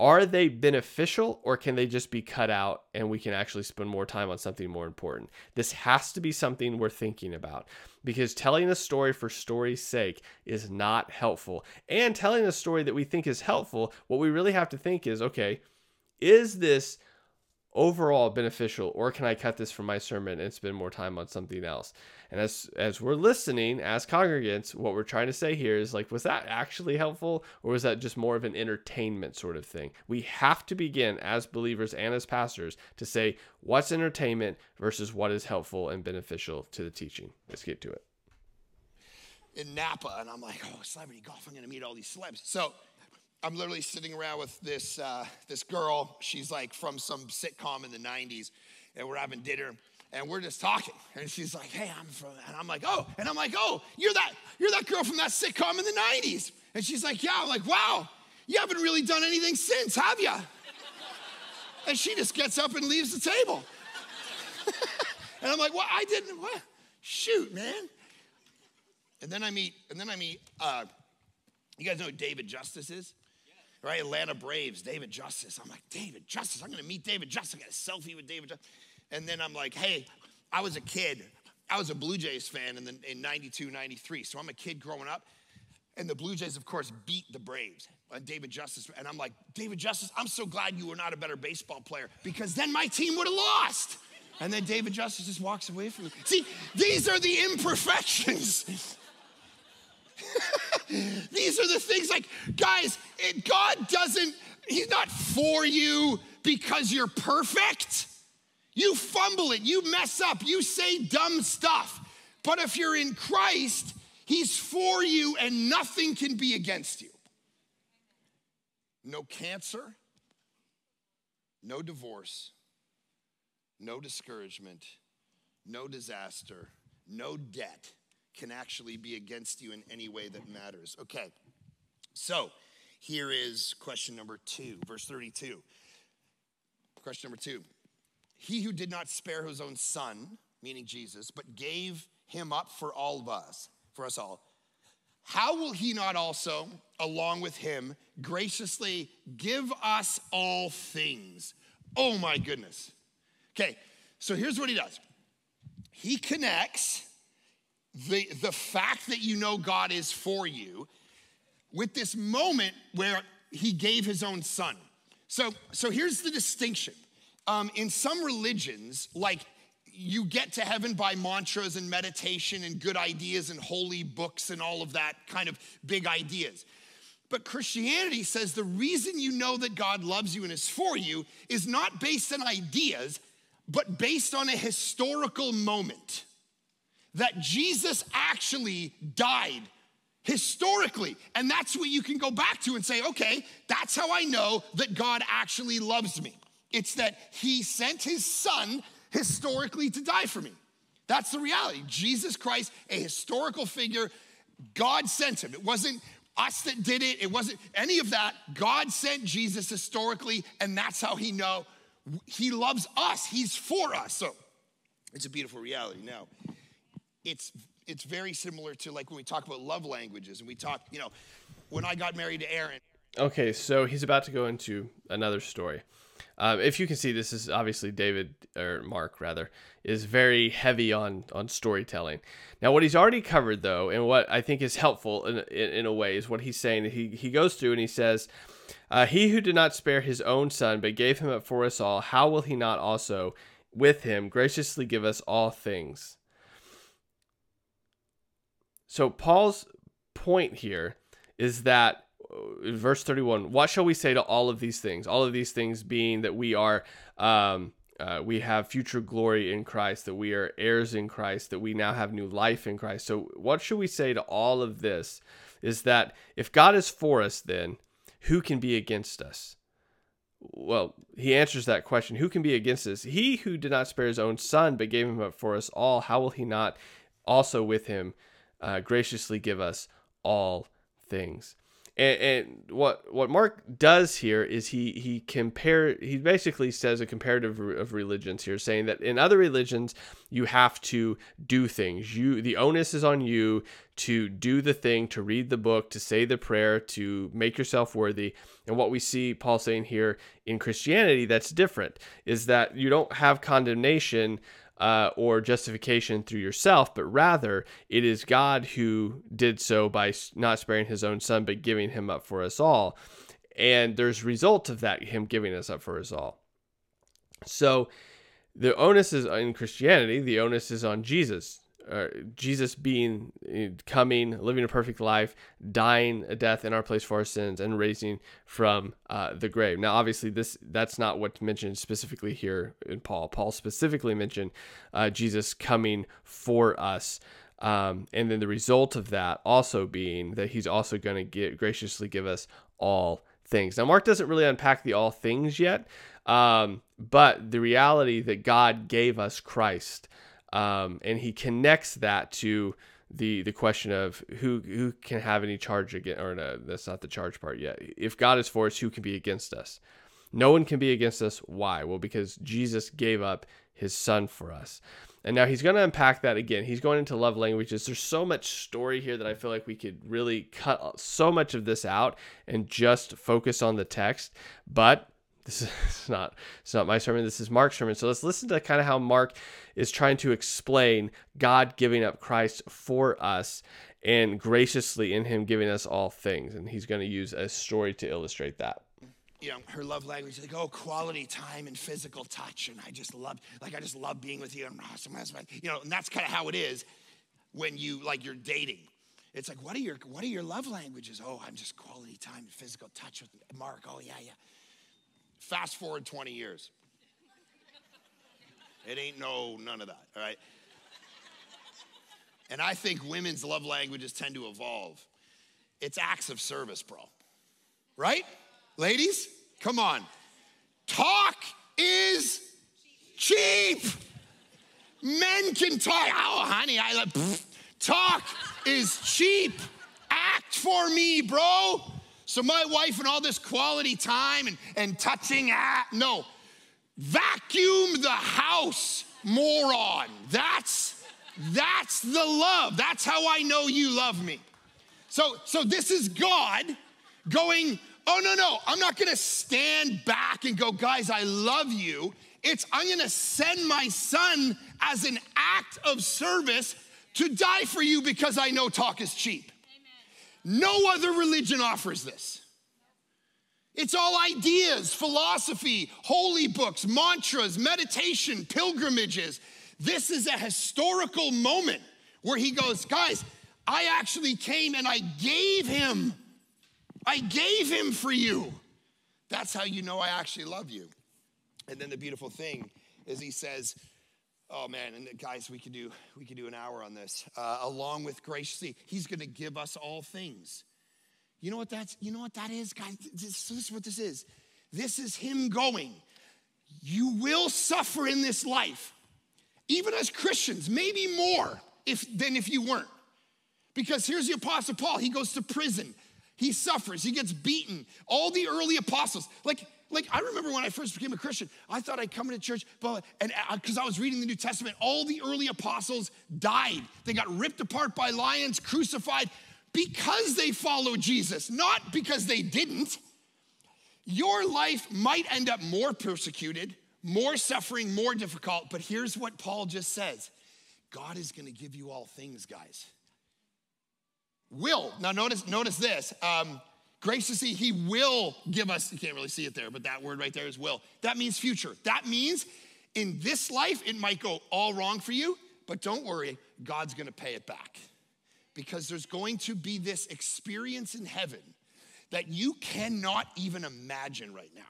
are they beneficial or can they just be cut out and we can actually spend more time on something more important? This has to be something we're thinking about because telling a story for story's sake is not helpful. And telling a story that we think is helpful, what we really have to think is okay, is this overall beneficial or can I cut this from my sermon and spend more time on something else? And as as we're listening as congregants, what we're trying to say here is like was that actually helpful or was that just more of an entertainment sort of thing? We have to begin as believers and as pastors to say what's entertainment versus what is helpful and beneficial to the teaching. Let's get to it. In Napa, and I'm like, oh, celebrity golf, I'm gonna meet all these celebs. So I'm literally sitting around with this uh, this girl. She's like from some sitcom in the '90s, and we're having dinner, and we're just talking. And she's like, "Hey, I'm from," and I'm like, "Oh," and I'm like, "Oh, you're that you're that girl from that sitcom in the '90s." And she's like, "Yeah." I'm like, "Wow, you haven't really done anything since, have you?" and she just gets up and leaves the table. <laughs> and I'm like, "Well, I didn't. What? Shoot, man." And then I meet, and then I meet. Uh, you guys know who David Justice is? right? Atlanta Braves, David Justice. I'm like, David Justice, I'm gonna meet David Justice. I got a selfie with David Justice. And then I'm like, hey, I was a kid I was a Blue Jays fan in, the, in 92, 93. So I'm a kid growing up. And the Blue Jays, of course, beat the Braves. And David Justice, and I'm like, David Justice, I'm so glad you were not a better baseball player because then my team would have lost. And then David Justice just walks away from me. See, these are the imperfections. <laughs> these are the things like, guys, it, God doesn't, He's not for you because you're perfect. You fumble it, you mess up, you say dumb stuff. But if you're in Christ, He's for you and nothing can be against you. No cancer, no divorce, no discouragement, no disaster, no debt can actually be against you in any way that matters. Okay, so here is question number two, verse 32. Question number two He who did not spare his own son, meaning Jesus, but gave him up for all of us, for us all, how will he not also, along with him, graciously give us all things? Oh my goodness. Okay, so here's what he does he connects the, the fact that you know God is for you with this moment where he gave his own son. So, so here's the distinction. Um, in some religions, like you get to heaven by mantras and meditation and good ideas and holy books and all of that kind of big ideas. But Christianity says the reason you know that God loves you and is for you is not based on ideas, but based on a historical moment. That Jesus actually died historically. And that's what you can go back to and say, okay, that's how I know that God actually loves me. It's that he sent his son historically to die for me. That's the reality. Jesus Christ, a historical figure, God sent him. It wasn't us that did it, it wasn't any of that. God sent Jesus historically, and that's how he know he loves us. He's for us. So it's a beautiful reality. Now, it's it's very similar to like when we talk about love languages and we talk, you know, when I got married to Erin. Okay, so he's about to go into another story. Um, if you can see, this is obviously David or Mark rather is very heavy on on storytelling. Now, what he's already covered though, and what I think is helpful in in, in a way, is what he's saying. He he goes through and he says, uh, "He who did not spare his own son, but gave him up for us all, how will he not also with him graciously give us all things?" So Paul's point here is that verse 31 what shall we say to all of these things? All of these things being that we are um, uh, we have future glory in christ that we are heirs in christ that we now have new life in christ. So what should we say to all of this is that if god is for us then who can be against us? Well he answers that question who can be against us? He who did not spare his own son but gave him up for us all how will he not also with him uh, graciously give us all things and, and, what what Mark does here is he he compare he basically says a comparative of religions here, saying that in other religions you have to do things. You the onus is on you to do the thing, to read the book, to say the prayer, to make yourself worthy. And what we see Paul saying here in Christianity that's different is that you don't have condemnation uh, or justification through yourself, but rather it is God who did so by not sparing his own son, but giving him up for us all. And there's result of that, him giving us up for us all. So the onus is in Christianity, the onus is on Jesus uh, Jesus being uh, coming, living a perfect life, dying a death in our place for our sins, and raising from uh, the grave. Now, obviously, this that's not what's mentioned specifically here in Paul. Paul specifically mentioned uh, Jesus coming for us. Um, and then the result of that also being that he's also going to graciously give us all things. Now, Mark doesn't really unpack the all things yet, um, but the reality that God gave us Christ um, and he connects that to the the question of who who can have any charge against or no, that's not the charge part yet. If God is for us, who can be against us? No one can be against us. Why? Well, because Jesus gave up his son for us. And now he's going to unpack that again. He's going into love languages. There's so much story here that I feel like we could really cut so much of this out and just focus on the text. But this is <laughs> not it's not my sermon. This is Mark's sermon. So let's listen to kind of how Mark is trying to explain God giving up Christ for us and graciously in Him giving us all things. And he's going to use a story to illustrate that. You know, her love language like, oh, quality time and physical touch. And I just love, like, I just love being with you. And awesome oh, husband. You know, and that's kind of how it is when you, like, you're dating. It's like, what are your, what are your love languages? Oh, I'm just quality time and physical touch with Mark. Oh, yeah, yeah. Fast forward 20 years. It ain't no, none of that, all right? And I think women's love languages tend to evolve. It's acts of service, bro. Right? Ladies, come on. Talk is cheap. Men can talk. Oh, honey, I love. <laughs> Talk is cheap. Act for me, bro. So my wife and all this quality time and, and touching, ah, no. Vacuum the house, moron. That's that's the love. That's how I know you love me. So so this is God going, "Oh no, no. I'm not to stand back and go, guys, I love you." It's I'm to send my son as an act of service to die for you because I know talk is cheap. No other religion offers this. It's all ideas, philosophy, holy books, mantras, meditation, pilgrimages. This is a historical moment where he goes, Guys, I actually came and I gave him. I gave him for you. That's how you know I actually love you. And then the beautiful thing is he says, Oh man, and guys, we could do we could do an hour on this. Uh, along with grace, see, he's going to give us all things. You know what that's? You know what that is, guys. This, this is what this is. This is him going. You will suffer in this life, even as Christians, maybe more if than if you weren't. Because here's the Apostle Paul. He goes to prison. He suffers. He gets beaten. All the early apostles, like like I remember when I first became a Christian, I thought I'd come into church, but and because uh, I was reading the New Testament, all the early apostles died. They got ripped apart by lions, crucified because they followed Jesus, not because they didn't. Your life might end up more persecuted, more suffering, more difficult, but here's what Paul just says God is going to give you all things, guys. Will. Now, notice, notice this. Um, graciously, he will give us, you can't really see it there, but that word right there is will. That means future. That means in this life, it might go all wrong for you, but don't worry, God's gonna pay it back. Because there's going to be this experience in heaven that you cannot even imagine right now.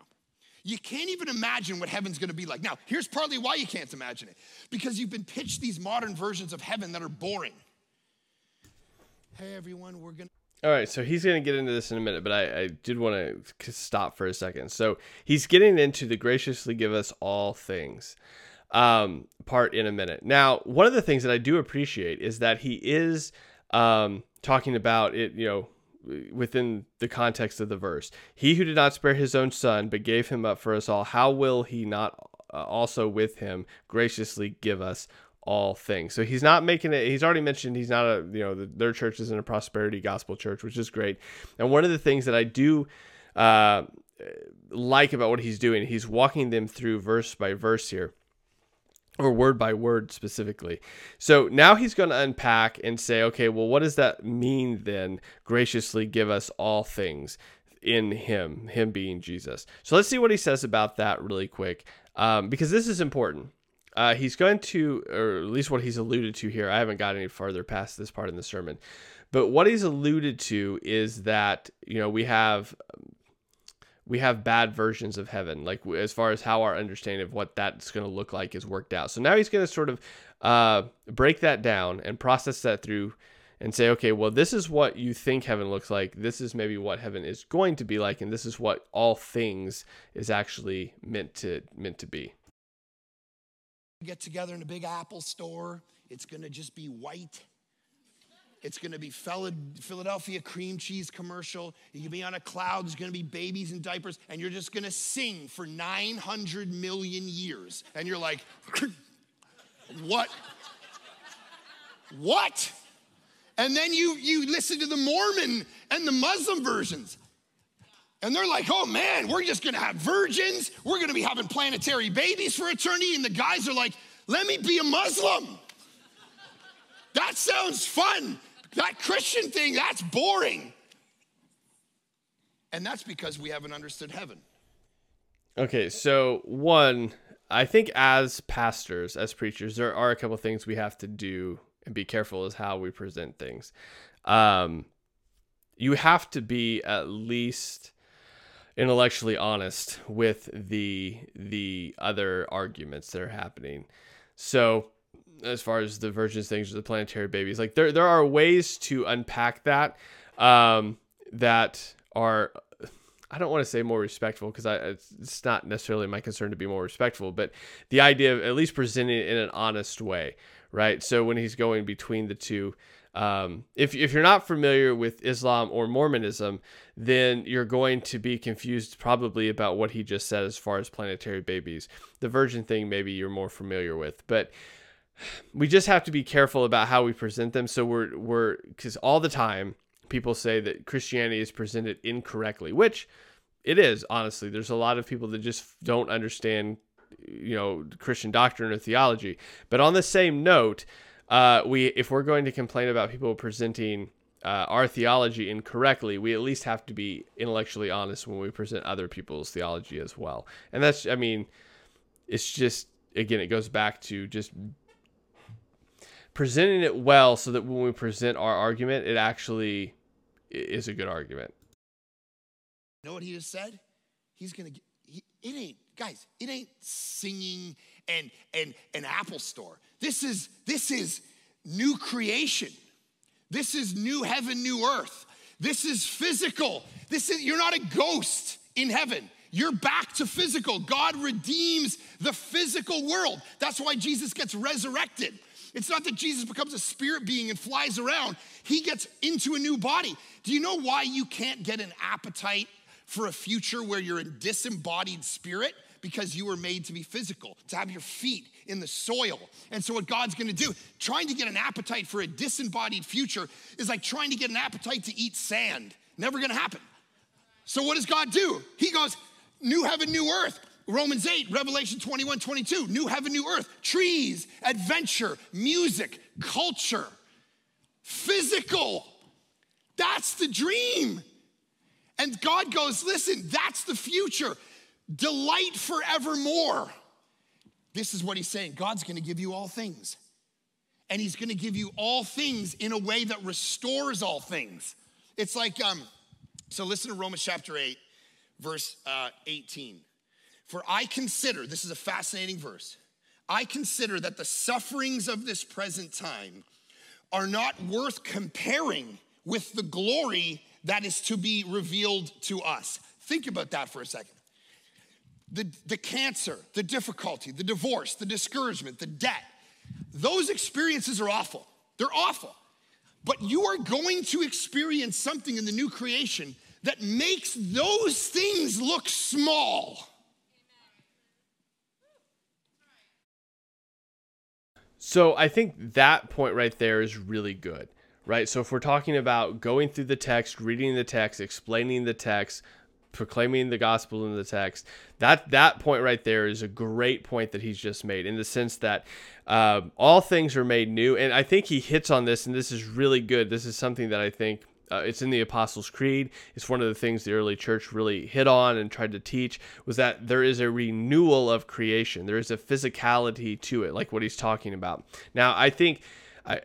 You can't even imagine what heaven's gonna be like. Now, here's partly why you can't imagine it because you've been pitched these modern versions of heaven that are boring. Hey, everyone, we're gonna. All right, so he's going to get into this in a minute, but I, I did want to stop for a second. So he's getting into the graciously give us all things um, part in a minute. Now, one of the things that I do appreciate is that he is um, talking about it, you know, within the context of the verse. He who did not spare his own son, but gave him up for us all, how will he not uh, also with him graciously give us all things. So he's not making it. He's already mentioned he's not a you know the, their church isn't a prosperity gospel church, which is great. And one of the things that I do uh, like about what he's doing, he's walking them through verse by verse here. Or word by word specifically. So now he's going to unpack and say, okay, well, what does that mean then? Graciously give us all things in him, him being Jesus. So let's see what he says about that really quick, um, because this is important. Uh, he's going to, or at least what he's alluded to here. I haven't got any farther past this part in the sermon, but what he's alluded to is that you know we have we have bad versions of heaven, like as far as how our understanding of what that's going to look like is worked out. So now he's going to sort of uh, break that down and process that through and say, okay, well, this is what you think heaven looks like. This is maybe what heaven is going to be like, and this is what all things is actually meant to meant to be get together in a big Apple store. It's going to just be white. It's going to be Philadelphia cream cheese commercial. You can be on a cloud. There's going to be babies in diapers, and you're just going to sing for 900 million years. And you're like, <clears throat> what? What? And then you, you listen to the Mormon and the Muslim versions. And they're like, oh man, we're just gonna have virgins. We're gonna be having planetary babies for eternity. And the guys are like, let me be a Muslim. That sounds fun. That Christian thing, that's boring. And that's because we haven't understood heaven. Okay, so one, I think as pastors, as preachers, there are a couple things we have to do and be careful is how we present things. Um, you have to be at least intellectually honest with the the other arguments that are happening. So as far as the virgins things or the planetary babies, like there there are ways to unpack that um, that are I don't want to say more respectful because I it's not necessarily my concern to be more respectful, but the idea of at least presenting it in an honest way, right? So when he's going between the two, um, if if you're not familiar with Islam or Mormonism, then you're going to be confused probably about what he just said as far as planetary babies. The virgin thing maybe you're more familiar with, but we just have to be careful about how we present them. So we're we're because all the time people say that Christianity is presented incorrectly, which it is, honestly. There's a lot of people that just don't understand, you know, Christian doctrine or theology. But on the same note, uh, we if we're going to complain about people presenting uh, our theology incorrectly, we at least have to be intellectually honest when we present other people's theology as well. And that's, I mean, it's just again, it goes back to just presenting it well so that when we present our argument, it actually is a good argument. You know what he just said? He's gonna. He, it ain't, guys. It ain't singing and and an Apple Store. This is this is new creation. This is new heaven, new earth. This is physical. This is you're not a ghost in heaven. You're back to physical. God redeems the physical world. That's why Jesus gets resurrected. It's not that Jesus becomes a spirit being and flies around, he gets into a new body. Do you know why you can't get an appetite for a future where you're a disembodied spirit? Because you were made to be physical, to have your feet in the soil. And so, what God's gonna do, trying to get an appetite for a disembodied future is like trying to get an appetite to eat sand. Never gonna happen. So, what does God do? He goes, New heaven, new earth. Romans 8, Revelation 21, 22, new heaven, new earth, trees, adventure, music, culture, physical. That's the dream. And God goes, listen, that's the future. Delight forevermore. This is what he's saying God's gonna give you all things. And he's gonna give you all things in a way that restores all things. It's like, um, so listen to Romans chapter 8, verse uh, 18. For I consider, this is a fascinating verse, I consider that the sufferings of this present time are not worth comparing with the glory that is to be revealed to us. Think about that for a second. The, the cancer, the difficulty, the divorce, the discouragement, the debt, those experiences are awful. They're awful. But you are going to experience something in the new creation that makes those things look small. So I think that point right there is really good, right? So if we're talking about going through the text, reading the text, explaining the text, proclaiming the gospel in the text, that that point right there is a great point that he's just made in the sense that uh, all things are made new, and I think he hits on this, and this is really good. This is something that I think uh, it's in the Apostles' Creed. It's one of the things the early church really hit on and tried to teach was that there is a renewal of creation. There is a physicality to it, like what he's talking about. Now, I think. I,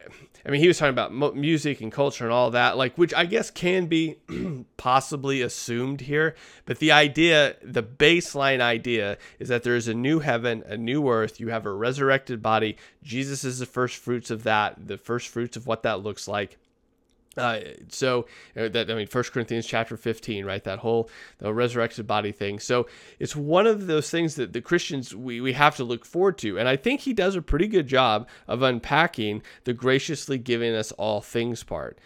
I mean, he was talking about music and culture and all that, like which I guess can be <clears throat> possibly assumed here. But the idea, the baseline idea, is that there is a new heaven, a new earth. You have a resurrected body. Jesus is the first fruits of that, the first fruits of what that looks like. Uh, so uh, that I mean, First Corinthians chapter fifteen, right? That whole the resurrected body thing. So it's one of those things that the Christians we we have to look forward to, and I think he does a pretty good job of unpacking the graciously giving us all things part.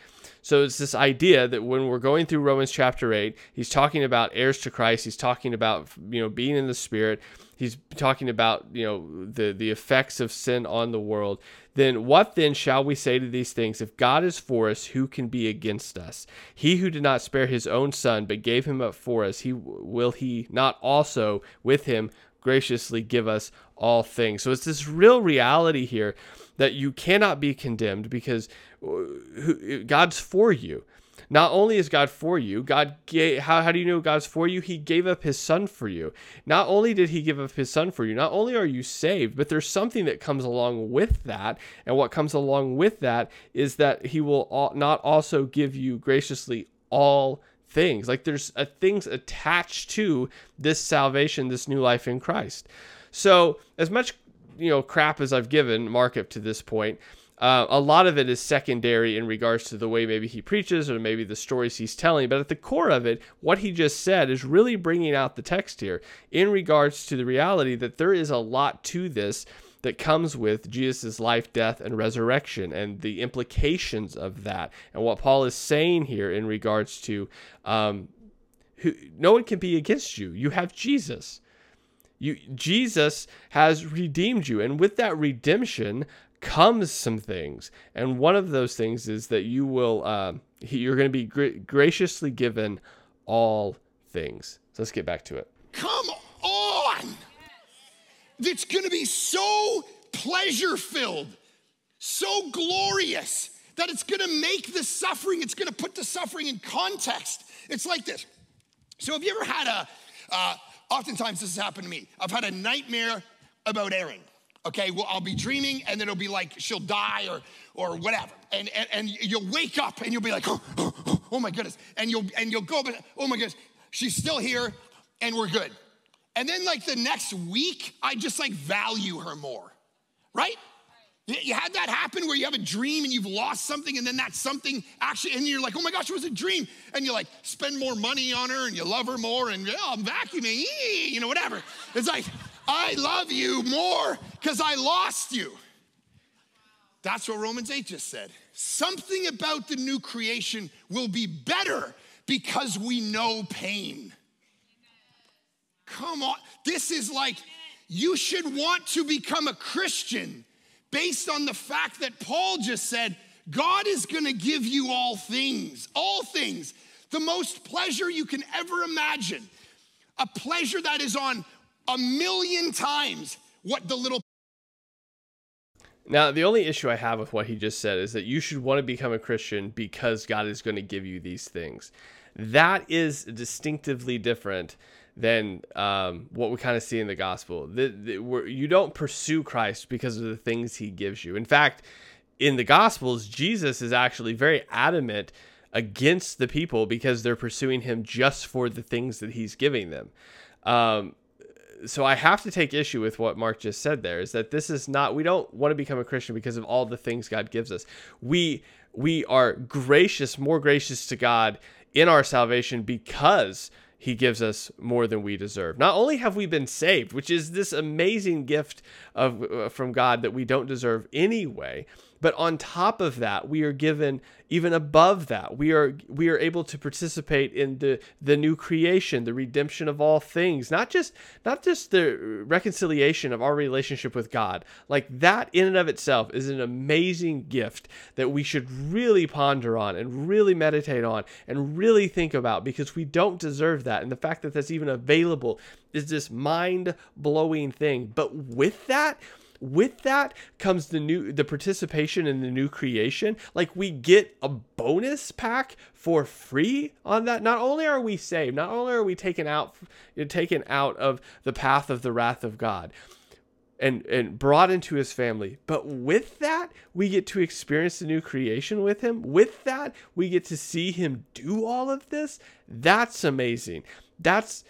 So it's this idea that when we're going through Romans chapter 8, he's talking about heirs to Christ, he's talking about you know being in the spirit, he's talking about you know the the effects of sin on the world. Then what then shall we say to these things? If God is for us, who can be against us? He who did not spare his own son, but gave him up for us, he will he not also with him graciously give us all things. So it's this real reality here that you cannot be condemned because uh, God's for you. Not only is God for you, God gave, how, how do you know God's for you? He gave up his son for you. Not only did he give up his son for you, not only are you saved, but there's something that comes along with that. And what comes along with that is that he will not also give you graciously all things. Like there's a, things attached to this salvation, this new life in Christ. So, as much you know crap as I've given Mark up to this point, uh, a lot of it is secondary in regards to the way maybe he preaches or maybe the stories he's telling. But at the core of it, what he just said is really bringing out the text here in regards to the reality that there is a lot to this that comes with Jesus' life, death, and resurrection, and the implications of that, and what Paul is saying here in regards to um, who, no one can be against you. You have Jesus. You, Jesus has redeemed you, and with that redemption comes some things, and one of those things is that you will uh, you're going to be gra- graciously given all things. So let's get back to it. Come! Going to be so pleasure filled, so glorious that it's to make the suffering. It's to put the suffering in context. It's like this. So have you ever had a? Uh, oftentimes this has happened to me. I've had a nightmare about Erin. Okay, well, I'll be dreaming and then it'll be like she'll die or or whatever. And, and, and you'll wake up and you'll be like, oh, oh, oh, oh my goodness. And you'll and you'll go, but oh my goodness, she's still here and we're good. And then like the next week, I just like value her more, right? You had that happen where you have a dream and you've lost something, and then that something actually, and you're like, oh my gosh, it was a dream. And you like spend more money on her and you love her more, and oh, I'm vacuuming, you know, whatever. It's like, I love you more because I lost you. That's what Romans 8 just said. Something about the new creation will be better because we know pain. Come on. This is like, you should want to become a Christian based on the fact that Paul just said, God is gonna give you all things, all things, the most pleasure you can ever imagine, a pleasure that is on a million times what the little now, the only issue I have with what he just said is that you should want to become a Christian because God is going to give you these things. That is distinctively different than um, what we kind of see in the gospel. The, the, you don't pursue Christ because of the things he gives you. In fact, in the gospels, Jesus is actually very adamant against the people because they're pursuing him just for the things that he's giving them. Um, so I have to take issue with what Mark just said there is that this is not we don't want to become a Christian because of all the things God gives us. We we are gracious, more gracious to God in our salvation because he gives us more than we deserve. Not only have we been saved, which is this amazing gift of uh, from God that we don't deserve anyway, but on top of that, we are given even above that. We are we are able to participate in the the new creation, the redemption of all things. Not just not just the reconciliation of our relationship with God. Like that in and of itself is an amazing gift that we should really ponder on and really meditate on and really think about because we don't deserve that. And the fact that that's even available is this mind-blowing thing. But with that, with that comes the new the participation in the new creation. Like we get a bonus pack for free on that. Not only are we saved not only are we taken out taken out of the path of the wrath of god and and brought into his family but with that we get to experience the new creation with him. With that we get to see him do all of this. That's amazing. That's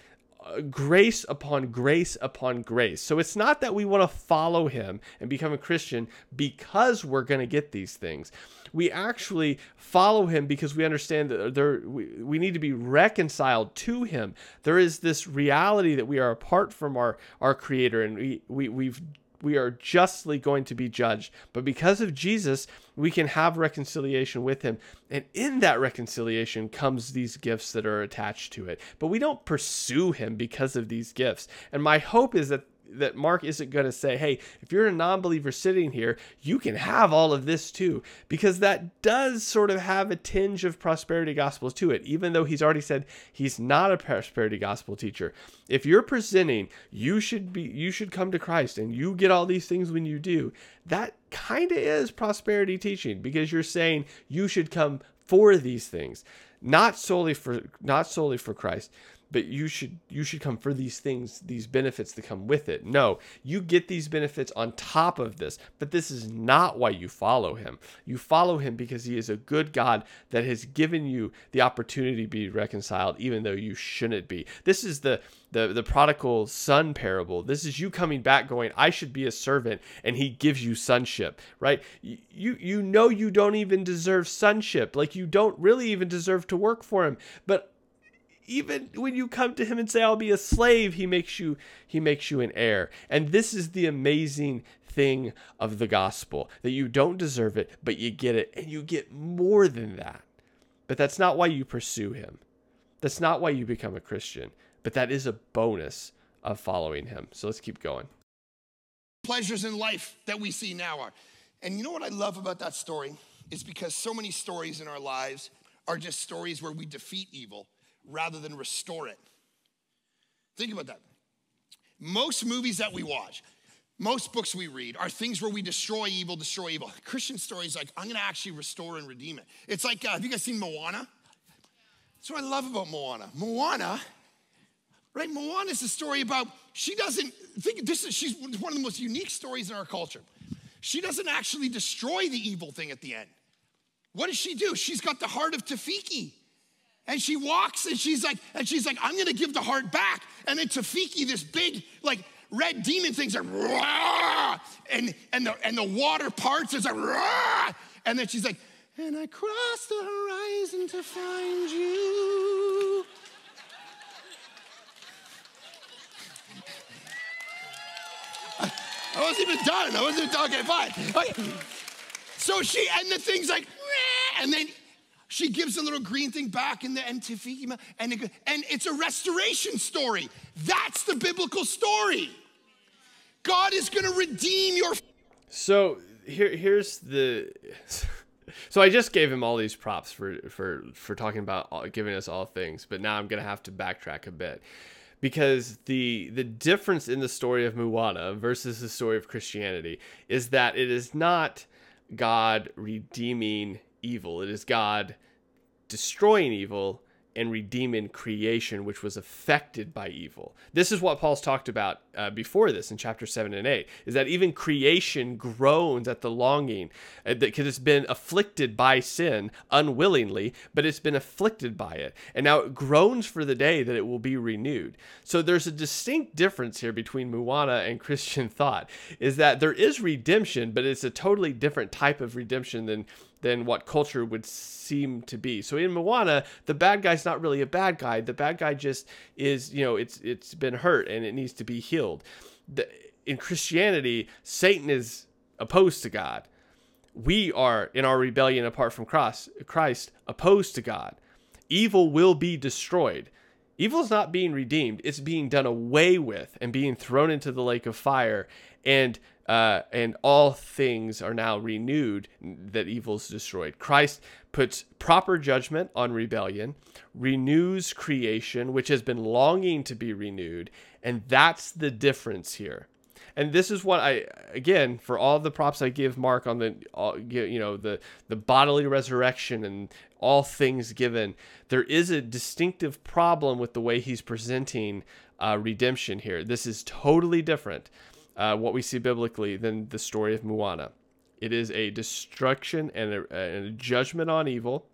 grace upon grace upon grace. So it's not that we want to follow him and become a Christian because we're going to get these things. We actually follow him because we understand that there we, we need to be reconciled to him. There is this reality that we are apart from our our creator and we, we we've we are justly going to be judged. But because of Jesus, we can have reconciliation with him. And in that reconciliation comes these gifts that are attached to it. But we don't pursue him because of these gifts. And my hope is that that Mark isn't going to say, hey, if you're a non believer sitting here, you can have all of this too, because that does sort of have a tinge of prosperity gospels to it, even though he's already said he's not a prosperity gospel teacher. If you're presenting, you should be, you should come to Christ and you get all these things when you do, that kind of is prosperity teaching because you're saying you should come for these things, not solely for, not solely for Christ but you should you should come for these things these benefits that come with it. No you get these benefits on top of this but this is not why you follow him. You follow him because he is a good god that has given you the opportunity to be reconciled even though you shouldn't be. This is the the, the prodigal son parable. This is you coming back going i should be a servant and he gives you sonship right? You you know you don't even deserve sonship. Like you don't really even deserve to work for him. But even when you come to him and say i'll be a slave he makes you he makes you an heir. And this is the amazing thing of the gospel that you don't deserve it but you get it and you get more than that. But that's not why you pursue him. That's not why you become a christian. But that is a bonus of following him. So let's keep going. Pleasures in life that we see now are and you know what i love about that story? Is because so many stories in our lives are just stories where we defeat evil rather than restore it. Think about that. Most movies that we watch, most books we read are things where we destroy evil, destroy evil. Christian stories like, I'm gonna actually restore and redeem it. It's like, uh, have you guys seen Moana? That's what I love about Moana. Moana, right? Moana is a story about, she doesn't, think this is, she's one of the most unique stories in our culture. She doesn't actually destroy the evil thing at the end. What does she do? She's got the heart of Te Fiti. And she walks and she's like, and she's like, I'm gonna give the heart back. And then Te Fiti, this big, like red demon thing's like, and and the and the water parts is like, and then she's like, and I cross the horizon to find you. <laughs> I wasn't even done. I wasn't even done. Okay, fine. Okay. So she, and the thing's like, and then she gives a little green thing back in the and and, it, and it's a restoration story. That's the biblical story. God is going to redeem your. So here, here's the. <laughs> So I just gave him all these props for for for talking about all, giving us all things, but now I'm gonna have to backtrack a bit because the the difference in the story of Moana versus the story of Christianity is that it is not God redeeming evil. It is God destroying evil and redeeming creation, which was affected by evil. This is what Paul's talked about uh, before this in chapter 7 and 8, is that even creation groans at the longing, because uh, it's been afflicted by sin unwillingly, but it's been afflicted by it. And now it groans for the day that it will be renewed. So there's a distinct difference here between Moana and Christian <laughs> thought, is that there is redemption, but it's a totally different type of redemption than than what culture would seem to be. So in Moana, the bad guy's not really a bad guy. The bad guy just is, you know, it's it's been hurt and it needs to be healed. The, in Christianity, Satan is opposed to God. We are in our rebellion apart from Christ opposed to God. Evil will be destroyed. Evil is not being redeemed, it's being done away with and being thrown into the lake of fire. And uh, and all things are now renewed that evil's destroyed. Christ puts proper judgment on rebellion, renews creation, which has been longing to be renewed, and that's the difference here. And this is what I again for all the props I give Mark on the you know the the bodily resurrection and all things given. There is a distinctive problem with the way he's presenting uh, redemption here. This is totally different uh, what we see biblically than the story of Moana. It is a destruction and a, and a judgment on evil,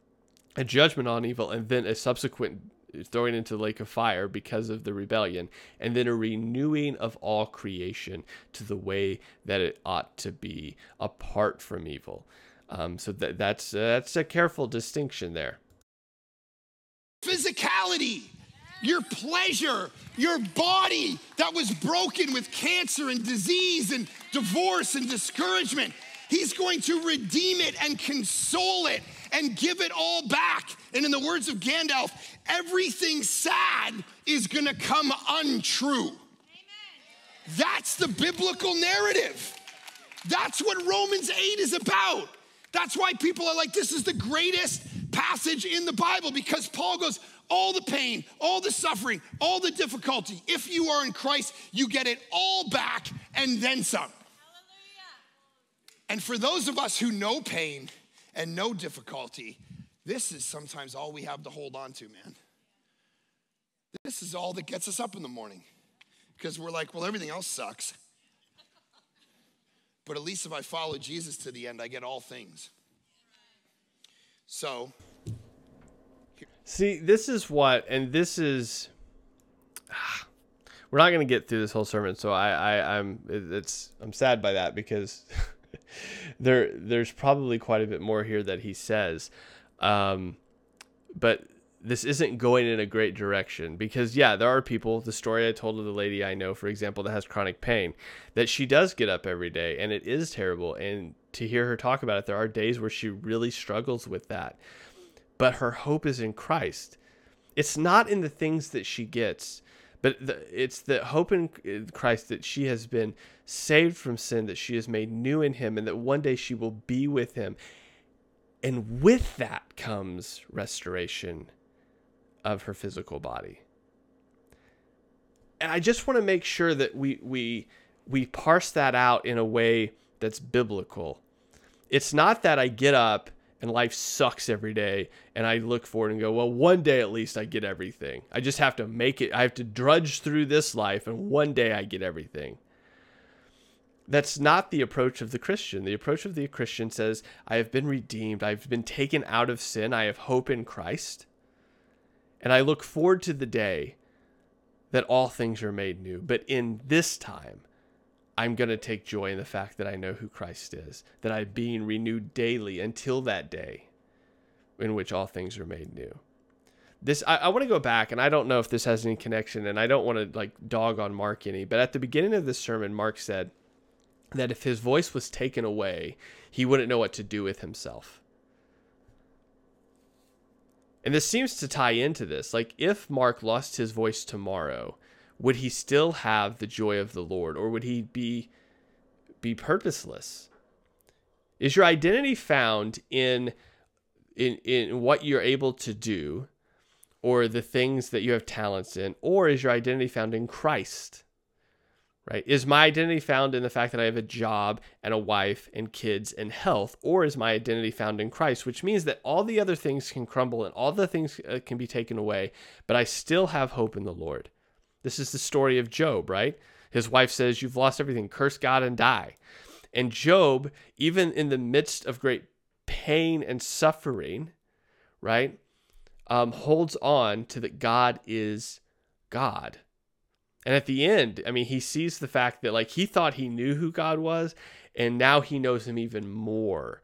a judgment on evil, and then a subsequent throwing into the lake of fire because of the rebellion, and then a renewing of all creation to the way that it ought to be apart from evil. Um, so that, that's uh, that's a careful distinction there. Physicality your pleasure, your body that was broken with cancer and disease and divorce and discouragement. He's going to redeem it and console it and give it all back. And in the words of Gandalf, everything sad is gonna come untrue. Amen. That's the biblical narrative. That's what Romans 8 is about. That's why people are like, this is the greatest passage in the Bible because Paul goes, all the pain, all the suffering, all the difficulty. If you are in Christ, you get it all back and then some. Hallelujah. And for those of us who know pain and no difficulty, this is sometimes all we have to hold on to, man. This is all that gets us up in the morning because we're like, well, everything else sucks. But at least if I follow Jesus to the end, I get all things. So, See, this is what, and this is. <sighs> We're not going to get through this whole sermon, so I, I, I'm, it's, I'm sad by that because <laughs> <laughs> there, there's probably quite a bit more here that he says, um, but this isn't going in a great direction because yeah, there are people. The story I told of the lady I know, for example, that has chronic pain, that she does get up every day, and it is terrible. And to hear her talk about it, there are days where she really struggles with that but her hope is in Christ. It's not in the things that she gets, but the, it's the hope in Christ that she has been saved from sin, that she is made new in Him, and that one day she will be with Him. And with that comes restoration of her physical body. And I just want to make sure that we we we parse that out in a way that's biblical. It's not that I get up and life sucks every day and I look forward and go, well, one day at least I get everything. I just have to make it I have to drudge through this life and one day I get everything. That's not the approach of the Christian. The approach of the Christian says, I have been redeemed. I've been taken out of sin. I have hope in Christ. And I look forward to the day that all things are made new. But in this time, I'm going to take joy in the fact that I know who Christ is, that I'm being renewed daily until that day in which all things are made new. This I, I want to go back, and I don't know if this has any connection, and I don't want to like dog on Mark any, but at the beginning of this sermon, Mark said that if his voice was taken away, he wouldn't know what to do with himself. And this seems to tie into this. Like, if Mark lost his voice tomorrow, would he still have the joy of the Lord or would he be be purposeless? Is your identity found in in in what you're able to do or the things that you have talents in or is your identity found in Christ? Right? Is my identity found in the fact that I have a job and a wife and kids and health or is my identity found in Christ, which means that all the other things can crumble and all the things uh, can be taken away, but I still have hope in the Lord. This is the story of Job, right? His wife says, You've lost everything, curse God and die. And Job, even in the midst of great pain and suffering, right, um, holds on to that God is God. And at the end, I mean, he sees the fact that like he thought he knew who God was, and now he knows him even more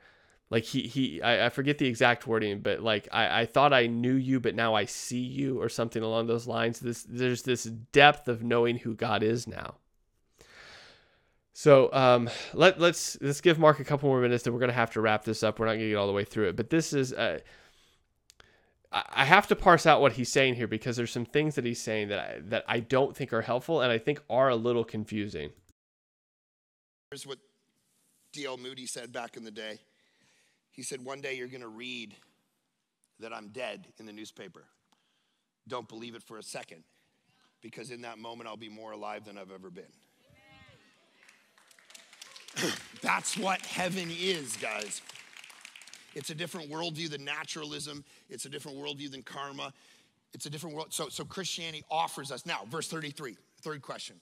like he he I, I forget the exact wording but like I, I thought i knew you but now i see you or something along those lines this there's this depth of knowing who god is now so um, let let's let's give mark a couple more minutes that we're gonna have to wrap this up we're not gonna get all the way through it but this is uh, I have to parse out what he's saying here because there's some things that he's saying that I, that I don't think are helpful and I think are a little confusing. Here's what D.L. Moody said back in the day. He said, One day you're going to read that I'm dead in the newspaper. Don't believe it for a second, because in that moment I'll be more alive than I've ever been. <laughs> That's what heaven is, guys. It's a different worldview than naturalism, it's a different worldview than karma. It's a different world. So, so Christianity offers us now, verse 33, third question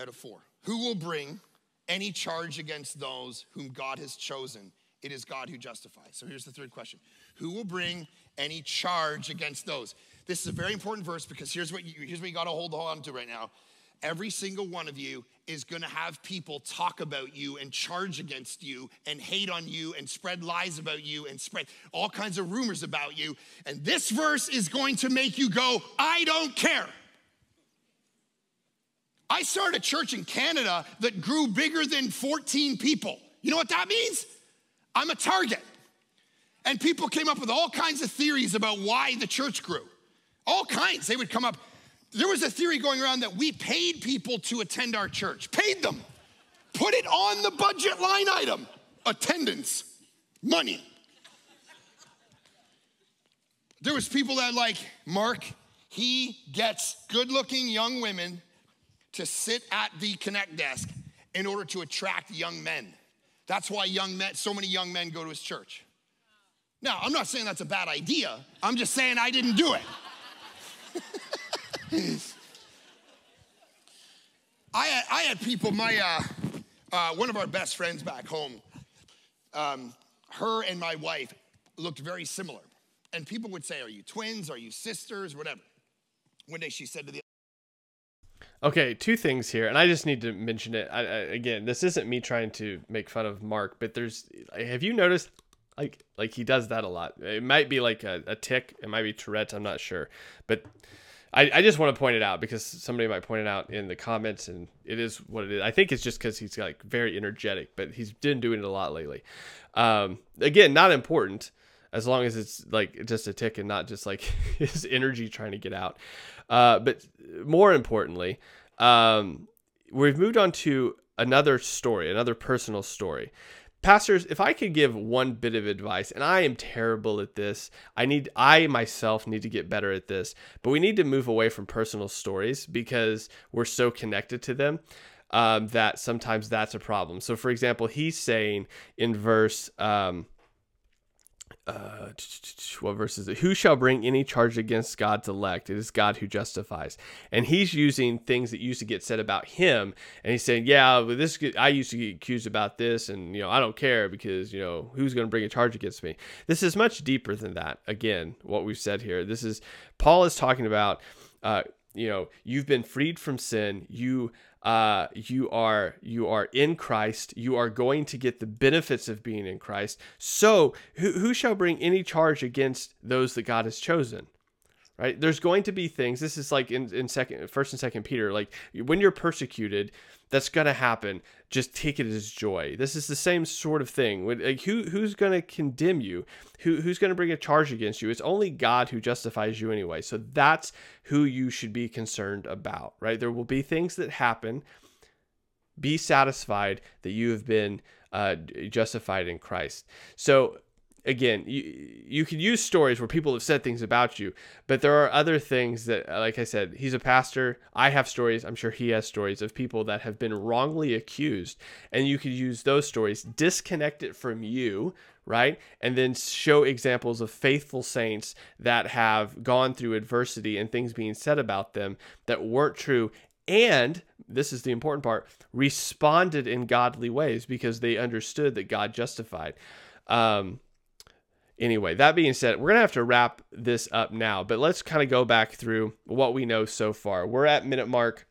out of four. Who will bring any charge against those whom God has chosen? It is God who justifies. So here's the third question Who will bring any charge against those? This is a very important verse because here's what you, here's what you got to hold on to right now. every single one of you is going to have people talk about you and charge against you and hate on you and spread lies about you and spread all kinds of rumors about you. And this verse is going to make you go, I don't care. I started a church in Canada that grew bigger than 14 people. You know what that means? I'm a target. And people came up with all kinds of theories about why the church grew. All kinds. They would come up. There was a theory going around that we paid people to attend our church, paid them, put it on the budget line item attendance, money. There was people that like, Mark, he gets good-looking young women to sit at the connect desk in order to attract young men. That's why young men, so many young men go to his church. Now, I'm not saying that's a bad idea. I'm just saying I didn't do it. <laughs> I, had, I had people, my, uh, uh, one of our best friends back home, um, her and my wife looked very similar. And people would say, Are you twins? Are you sisters? Whatever. One day she said to the Okay, two things here, and I just need to mention it. I, I, again, this isn't me trying to make fun of Mark, but there's. Have you noticed, like, like he does that a lot? It might be like a, a tick. It might be Tourette's. I'm not sure, but I, I just want to point it out because somebody might point it out in the comments, and it is what it is. I think it's just because he's like very energetic, but he's been doing it a lot lately. Um, again, not important as long as it's like just a tick and not just like <laughs> his energy trying to get out. Uh, but more importantly, um, we've moved on to another story, another personal story. Pastors, if I could give one bit of advice, and I am terrible at this, I need, I myself need to get better at this, but we need to move away from personal stories because we're so connected to them um, that sometimes that's a problem. So, for example, he's saying in verse, um, uh, <tsk> what verse is it? Who shall bring any charge against God's elect? It is God who justifies. And he's using things that used to get said about him, and he's saying, "Yeah, this I used to get accused about this, and you know I don't care because you know who's going to bring a charge against me." This is much deeper than that. Again, what we've said here. This is Paul is talking about. Uh, you know, you've been freed from sin. You uh, you are you are in Christ. You are going to get the benefits of being in Christ. So, who, who shall bring any charge against those that God has chosen? Right? There's going to be things. This is like in in second, first and second Peter. Like when you're persecuted, that's gonna happen. Just take it as joy. This is the same sort of thing. Like who who's gonna condemn you? Who who's gonna bring a charge against you? It's only God who justifies you anyway. So that's who you should be concerned about, right? There will be things that happen. Be satisfied that you have been uh, justified in Christ. So again, you you can use stories where people have said things about you, but there are other things that, like I said, he's a pastor. I have stories. I'm sure he has stories of people that have been wrongly accused, and you could use those stories, disconnect it from you, right, and then show examples of faithful saints that have gone through adversity and things being said about them that weren't true, and this is the important part responded in godly ways because they understood that God justified. Um, Anyway, that being said, we're going to have to wrap this up now, but let's kind of go back through what we know so far. We're at minute mark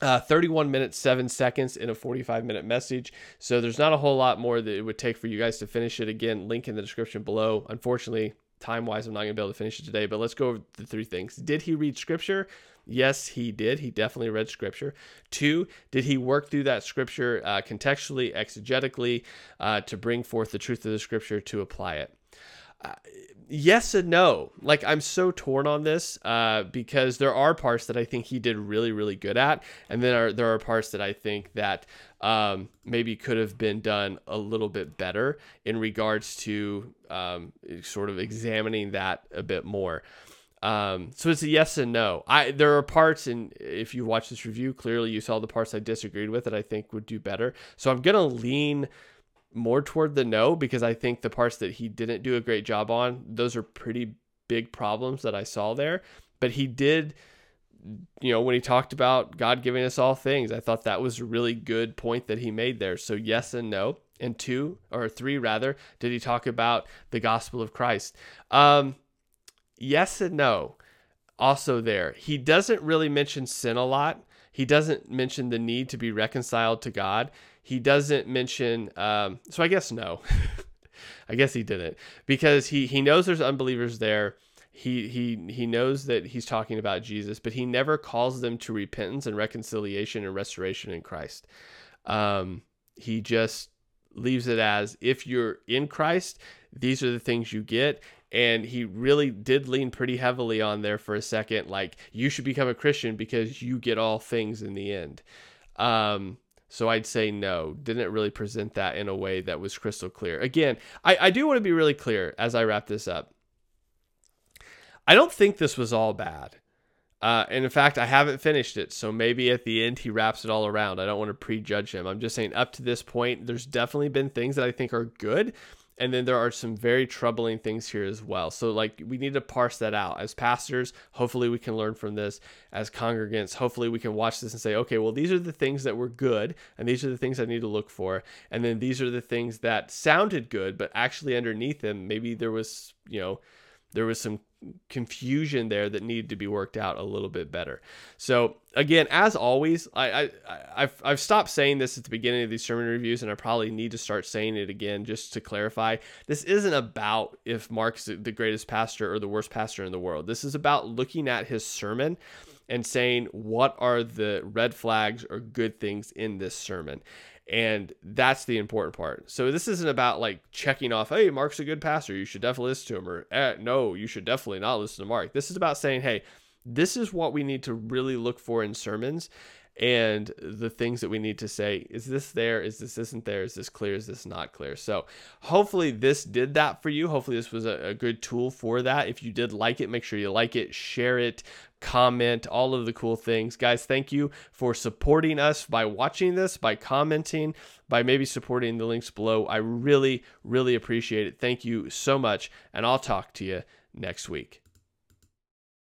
uh, 31 minutes, 7 seconds in a 45 minute message. So there's not a whole lot more that it would take for you guys to finish it. Again, link in the description below. Unfortunately, time wise, I'm not going to be able to finish it today, but let's go over the three things. Did he read scripture? Yes, he did. He definitely read scripture. Two, did he work through that scripture uh, contextually, exegetically, uh, to bring forth the truth of the scripture to apply it? Yes and no. Like I'm so torn on this uh, because there are parts that I think he did really, really good at, and then are, there are parts that I think that um, maybe could have been done a little bit better in regards to um, sort of examining that a bit more. Um, so it's a yes and no. I there are parts, and if you watch this review, clearly you saw the parts I disagreed with that I think would do better. So I'm gonna lean more toward the no because I think the parts that he didn't do a great job on, those are pretty big problems that I saw there. But he did, you know, when he talked about God giving us all things, I thought that was a really good point that he made there. So, yes and no. And two, or three rather, did he talk about the gospel of Christ? Um, yes and no. Also, there, he doesn't really mention sin a lot He doesn't mention the need to be reconciled to God. He doesn't mention, um, so I guess no. <laughs> I guess he didn't because he, he knows there's unbelievers there. He, he, he knows that he's talking about Jesus, but he never calls them to repentance and reconciliation and restoration in Christ. Um, he just leaves it as if you're in Christ, these are the things you get. And he really did lean pretty heavily on there for a second, like you should become a Christian because you get all things in the end. Um, so I'd say no, didn't really present that in a way that was crystal clear. Again, I, I do want to be really clear as I wrap this up. I don't think this was all bad. Uh, and in fact, I haven't finished it, so maybe at the end he wraps it all around. I don't want to prejudge him. I'm just saying, up to this point, there's definitely been things that I think are good, and then there are some very troubling things here as well. So, like, we need to parse that out. As pastors, hopefully we can learn from this. As congregants, hopefully we can watch this and say, okay, well, these are the things that were good, and these are the things I need to look for. And then these are the things that sounded good, but actually underneath them, maybe there was, you know, there was some confusion there that needed to be worked out a little bit better. So again, as always, I, I I've I've stopped saying this at the beginning of these sermon reviews, and I probably need to start saying it again just to clarify. This isn't about if Mark's the greatest pastor or the worst pastor in the world. This is about looking at his sermon and saying what are the red flags or good things in this sermon. And that's the important part. So this isn't about like checking off, hey, Mark's a good pastor. You should definitely listen to him. Or eh, no, you should definitely not listen to Mark. This is about saying, hey, this is what we need to really look for in sermons and the things that we need to say is this there? Is this isn't there? Is this clear? Is this not clear? So hopefully this did that for you. Hopefully this was a, a, good tool for that. If you did like it make sure you like it share it comment all of the cool things. Guys thank you for supporting us by watching this by commenting by maybe supporting the links below. I really really appreciate it. Thank you so much and i'll talk to you next week